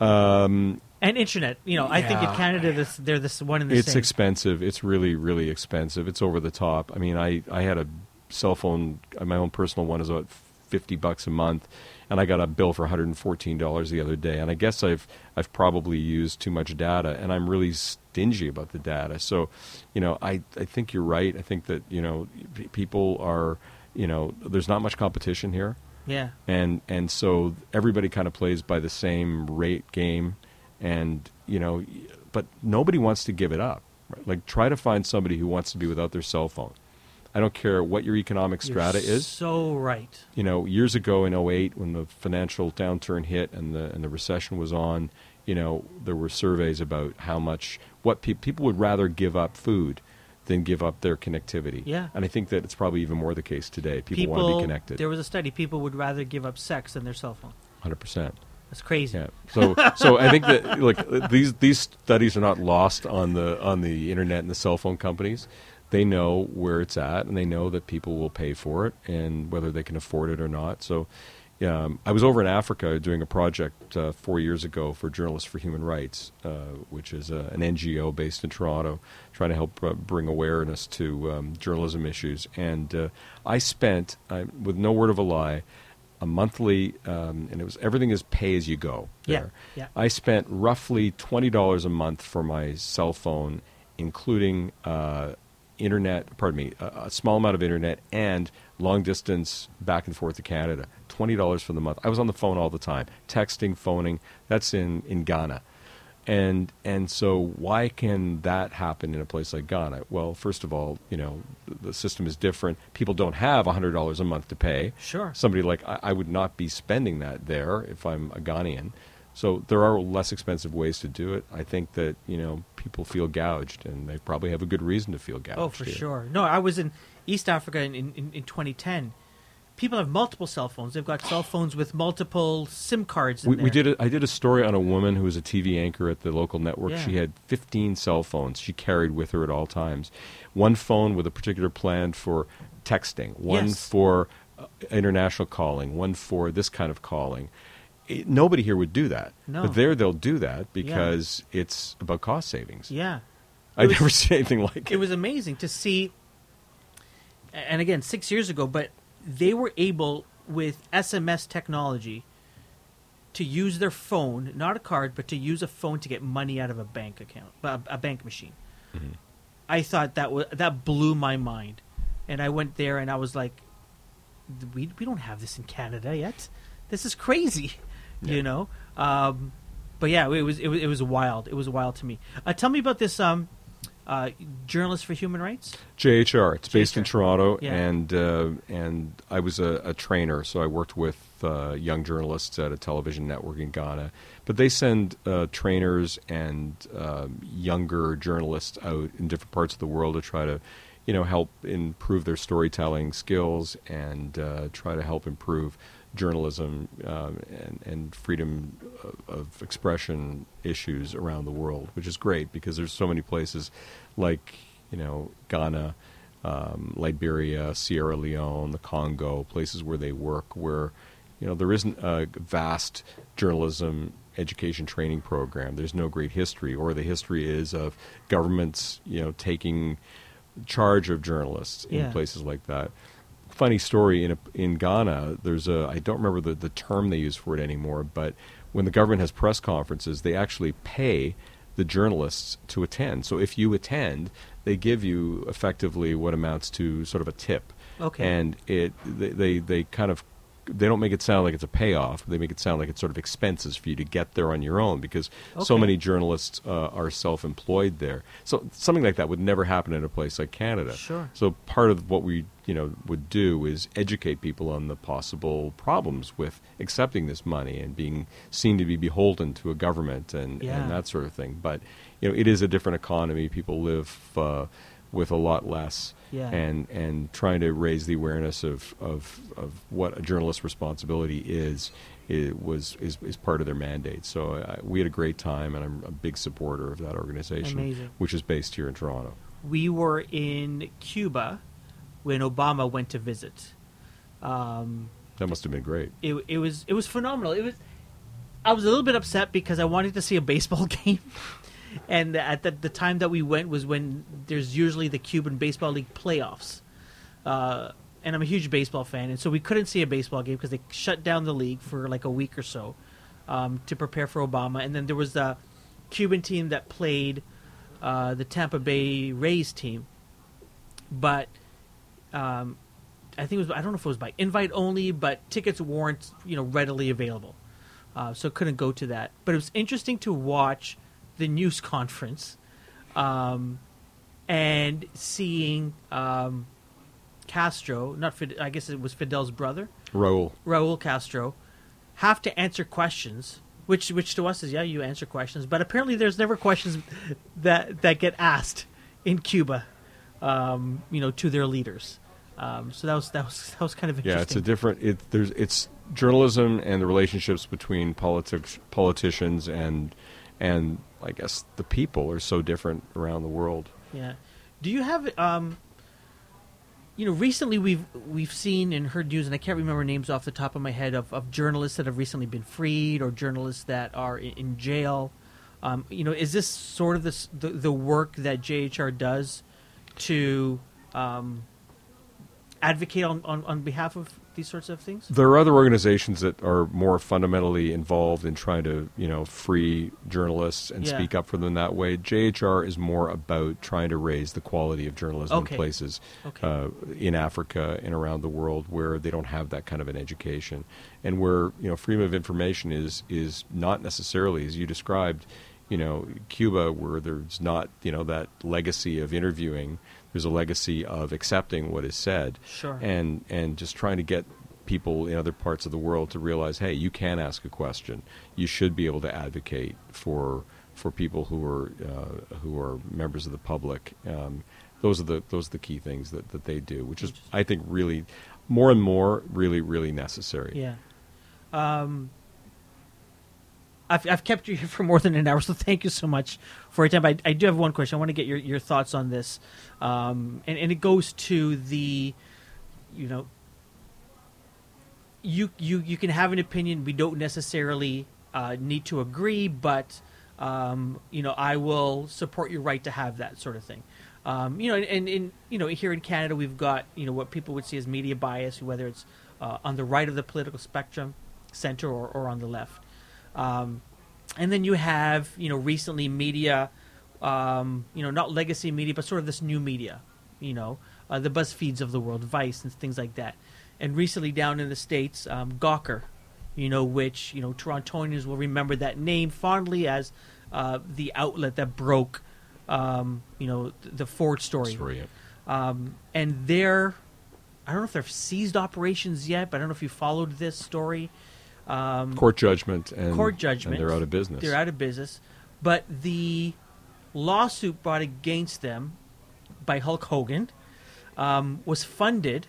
Um, and internet? You know, I think in Canada this, they're this one and the it's same. expensive. It's really, really expensive. It's over the top. I mean, I, I had a cell phone, uh, my own personal one is about 50 bucks a month, and I got a bill for $114 the other day. And I guess I've, I've probably used too much data, and I'm really stingy about the data. So, you know, I, I think you're right. I think that, you know, p- people are, you know, there's not much competition here yeah, and and so everybody kind of plays by the same rate game and you know but nobody wants to give it up right? like try to find somebody who wants to be without their cell phone i don't care what your economic strata You're is So right. you know years ago in 08 when the financial downturn hit and the and the recession was on you know there were surveys about how much what pe- people would rather give up food than give up their connectivity Yeah. and i think that it's probably even more the case today people, want to be connected There was a study. People would rather give up sex than their cell phone. 100% That's crazy. Yeah. So so I think that like these these studies are not lost on the on the internet and the cell phone companies. They know where it's at and they know that people will pay for it and whether they can afford it or not. So um, I was over in Africa doing a project uh, four years ago for Journalists for Human Rights, uh, which is an NGO based in Toronto, trying to help uh, bring awareness to um, journalism issues. And uh, I spent, with no word of a lie, a monthly, um, and it was everything is pay as you go. Yeah, yeah. I spent roughly twenty dollars a month for my cell phone, including uh, internet. Pardon me, a, a small amount of internet and long distance back and forth to Canada. Twenty dollars for the month. I was on the phone all the time, texting, phoning. That's in in Ghana. And and so why can that happen in a place like Ghana? Well, first of all, you know the, system is different. People don't have hundred dollars a month to pay Sure. somebody like I, I would not be spending that there if I'm a Ghanaian. So there are less expensive ways to do it. I think that you know people feel gouged, and they probably have a good reason to feel oh, gouged. Oh, for here. sure. No, I was in East Africa in, in, in 2010. People have multiple cell phones. They've got cell phones with multiple SIM cards. In We, we did. A, I did a story on a woman who was a TV anchor at the local network. Yeah. She had 15 cell phones. She carried with her at all times. One phone with a particular plan for texting. One Yes. for uh, international calling. One for this kind of calling. It, nobody here would do that. No. But there, they'll do that because it's about cost savings. Yeah. I never seen anything like it. it was amazing to see and again six years ago but they were able with sms technology to use their phone not a card but to use a phone to get money out of a bank account a, a bank machine. Mm-hmm. i thought that was that blew my mind. And i went there and i was like we, we don't have this in canada yet. This is crazy Yeah. you know? Um, but yeah it was, it was it was wild. It was wild to me. Uh, tell me about this um, uh, journalist for human rights JHR. It's based in Toronto, Yeah. and uh, and I was a, a trainer, so I worked with uh, young journalists at a television network in Ghana. But they send uh, trainers and um, younger journalists out in different parts of the world to try to, you know, help improve their storytelling skills and uh, try to help improve journalism um, and, and freedom of, of expression issues around the world, which is great because there's so many places like you know Ghana, um, Liberia, Sierra Leone, the Congo, places where they work where you know there isn't a vast journalism education training program. There's no great history, or the history is of governments you know taking charge of journalists in Yeah. places like that funny story in a, in Ghana. There's a I don't remember the, the term they use for it anymore, but when the government has press conferences, they actually pay the journalists to attend. So if you attend, they give you effectively what amounts to sort of a tip. Okay. And it they they, they kind of they don't make it sound like it's a payoff. They make it sound like it's sort of expenses for you to get there on your own because so many journalists uh, are self-employed there. So something like that would never happen in a place like Canada. Sure. So part of what we you know would do is educate people on the possible problems with accepting this money and being seen to be beholden to a government and, Yeah. and that sort of thing. But you know it is a different economy. People live uh, with a lot less. Yeah. And and trying to raise the awareness of, of, of what a journalist's responsibility is, it was is, is part of their mandate. So uh, we had a great time, and I'm a big supporter of that organization, Amazing. which is based here in Toronto. we were in Cuba when Obama went to visit. Um, That must have been great. it, it was it was phenomenal. It was I was a little bit upset because I wanted to see a baseball game, and at the, the time that we went was when there's usually the Cuban Baseball League playoffs, uh, and I'm a huge baseball fan, and so we couldn't see a baseball game because they shut down the league for like a week or so um, to prepare for Obama, and then there was the Cuban team that played uh, the Tampa Bay Rays team, but um, I think it was I don't know if it was by invite only, but tickets weren't you know readily available, uh, so couldn't go to that. But it was interesting to watch the news conference, um, and seeing um, Castro, not Fid- I guess it was Fidel's brother, Raul. Raul Castro, have to answer questions. Which, which to us is yeah, you answer questions, but apparently there's never questions that that get asked in Cuba, um, you know, to their leaders. Um, so that was that was that was kind of interesting. Yeah, it's a different. It there's it's journalism and the relationships between politics, politicians and and I guess the people are so different around the world. Yeah. Do you have um you know, recently we've we've seen and heard news and I can't remember names off the top of my head of, of journalists that have recently been freed or journalists that are in, in jail. Um, you know, is this sort of this, the the work that JHR does to um, advocate on, on, on behalf of these sorts of things? There are other organizations that are more fundamentally involved in trying to, you know, free journalists and Yeah. speak up for them that way. JHR is more about trying to raise the quality of journalism Okay. in places Okay. uh, in Africa and around the world where they don't have that kind of an education, and where you know freedom of information is is not necessarily as you described. You know, Cuba, where there's not you know that legacy of interviewing. There's a legacy of accepting what is said Sure. and and just trying to get people in other parts of the world to realize, hey, you can ask a question. You should be able to advocate for for people who are uh, who are members of the public. Um, those are the those are the key things that, that they do, which is I think really more and more really really necessary. Yeah. Um, I've, I've kept you here for more than an hour, so thank you so much for your time. I, I do have one question. I want to get your, your thoughts on this, um, and, and it goes to the, you know, you you you can have an opinion. We don't necessarily uh, need to agree, but um, you know, I will support your right to have that sort of thing. Um, you know, and, and, you know, here in Canada, we've got you know what people would see as media bias, whether it's uh, on the right of the political spectrum, center, or, or on the left. Um, and then you have you know recently media, um, you know, not legacy media, but sort of this new media, you know, uh, the BuzzFeeds of the world, Vice, and things like that. And recently down in the states, um, Gawker, you know, which you know Torontonians will remember that name fondly as uh, the outlet that broke, um, you know, the, Ford story. Story, yeah. Um, and they're, I don't know if they've ceased operations yet, but I don't know if you followed this story. Um, Court judgment and court judgment. and they're out of business. They're out of business. But the lawsuit brought against them by Hulk Hogan um, was funded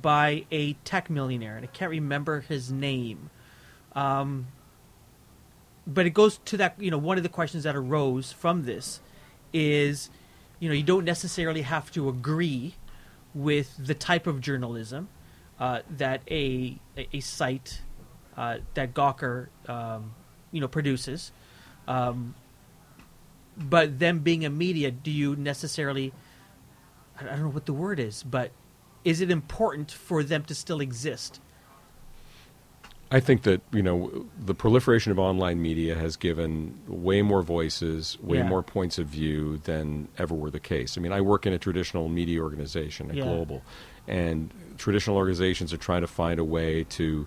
by a tech millionaire, and I can't remember his name. Um, but it goes to that, you know, one of the questions that arose from this is, you know, you don't necessarily have to agree with the type of journalism uh, that a, a, a site uh, that Gawker, um, you know, produces. Um, but them being a media, do you necessarily? I don't know what the word is, but is it important for them to still exist? I think that you know the proliferation of online media has given way more voices, way Yeah. more points of view than ever were the case. I mean, I work in a traditional media organization, a Yeah. global, and traditional organizations are trying to find a way to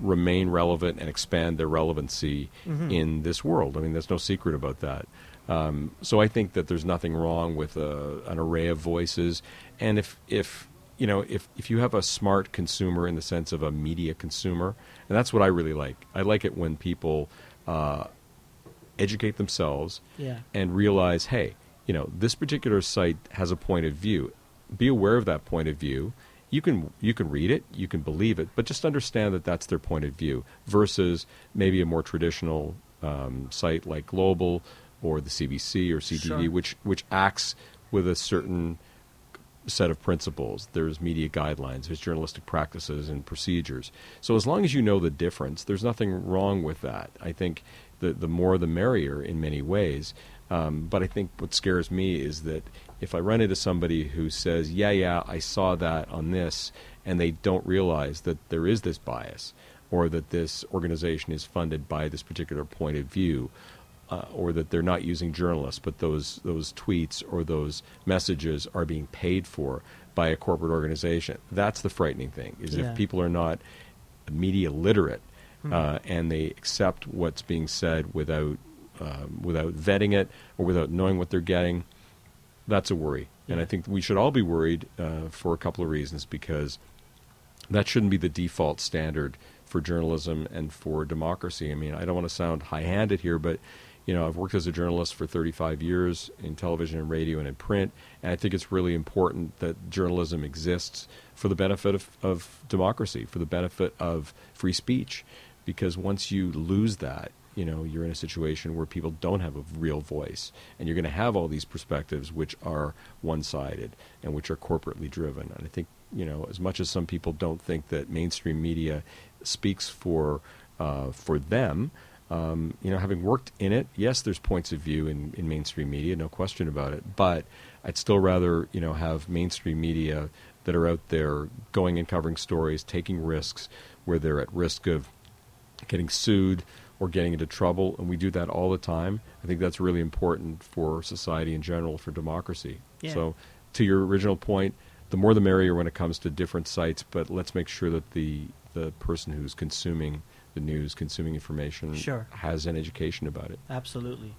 remain relevant and expand their relevancy Mm-hmm. in this world. I mean, there's no secret about that. Um, so I think that there's nothing wrong with a, an array of voices, and if if you know if if you have a smart consumer in the sense of a media consumer, and that's what I really like. I like it when people uh, educate themselves Yeah. and realize, hey, you know, this particular site has a point of view. Be aware of that point of view. You can you can read it, you can believe it, but just understand that that's their point of view versus maybe a more traditional um, site like Global or the CBC or CTV, Sure. which which acts with a certain set of principles. There's media guidelines, there's journalistic practices and procedures. So as long as you know the difference, there's nothing wrong with that. I think the the more the merrier in many ways. Um, but I think what scares me is that if I run into somebody who says, "Yeah, yeah, I saw that on this," and they don't realize that there is this bias, or that this organization is funded by this particular point of view, uh, or that they're not using journalists, but those those tweets or those messages are being paid for by a corporate organization. That's the frightening thing. Is Yeah. if people are not media literate uh, and they accept what's being said without um, without vetting it or without knowing what they're getting. That's a worry, and I think we should all be worried uh, for a couple of reasons because that shouldn't be the default standard for journalism and for democracy. I mean, I don't want to sound high-handed here, but you know, I've worked as a journalist for 35 years in television and radio and in print, and I think it's really important that journalism exists for the benefit of, of democracy, for the benefit of free speech, because once you lose that, you know, you're in a situation where people don't have a real voice, and you're going to have all these perspectives which are one-sided and which are corporately driven. And I think, you know, as much as some people don't think that mainstream media speaks for uh, for them, um, you know, having worked in it, yes, there's points of view in, in mainstream media, no question about it. But I'd still rather, you know, have mainstream media that are out there going and covering stories, taking risks where they're at risk of getting sued or getting into trouble, and we do that all the time. I think that's really important for society in general, for democracy. Yeah. So, to your original point, the more the merrier when it comes to different sites, but let's make sure that the the person who's consuming the news, consuming information, Sure. has an education about it. Absolutely.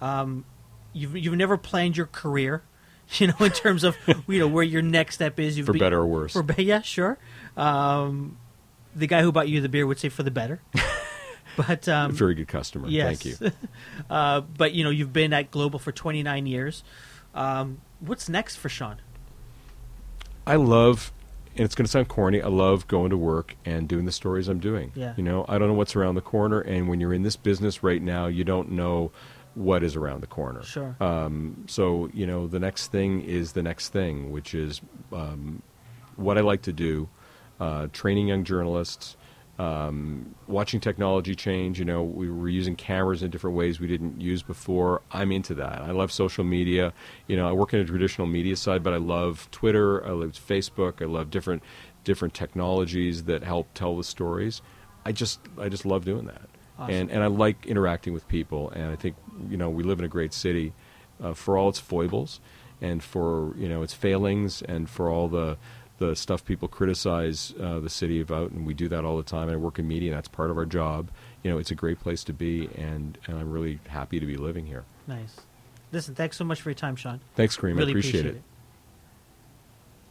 Um, you've you've never planned your career, you know, in terms of you know where your next step is. You've For been- better or worse. For be- yeah, sure. Um, the guy who bought you the beer would say for the better. But um, Very good customer. yes. Thank you. uh, but you know, you've been at Global for 29 years. Um, what's next for Sean? I love, and it's going to sound corny. I love going to work and doing the stories I'm doing. Yeah. You know, I don't know what's around the corner, and when you're in this business right now, you don't know what is around the corner. Sure. Um, so you know, the next thing is the next thing, which is um, what I like to do: uh, training young journalists. Um, watching technology change, you know, we were using cameras in different ways we didn't use before. I'm into that. I love social media. You know, I work in a traditional media side, but I love Twitter. I love Facebook. I love different different technologies that help tell the stories. I just I just love doing that, Awesome. and and I like interacting with people. And I think you know we live in a great city, uh, for all its foibles, and for you know its failings, and for all the the stuff people criticize uh, the city about, and we do that all the time. And I work in media, and that's part of our job. You know, it's a great place to be, and, and I'm really happy to be living here. Nice. Listen, thanks so much for your time, Sean. Thanks, Kareem. Really I appreciate appreciate it. it.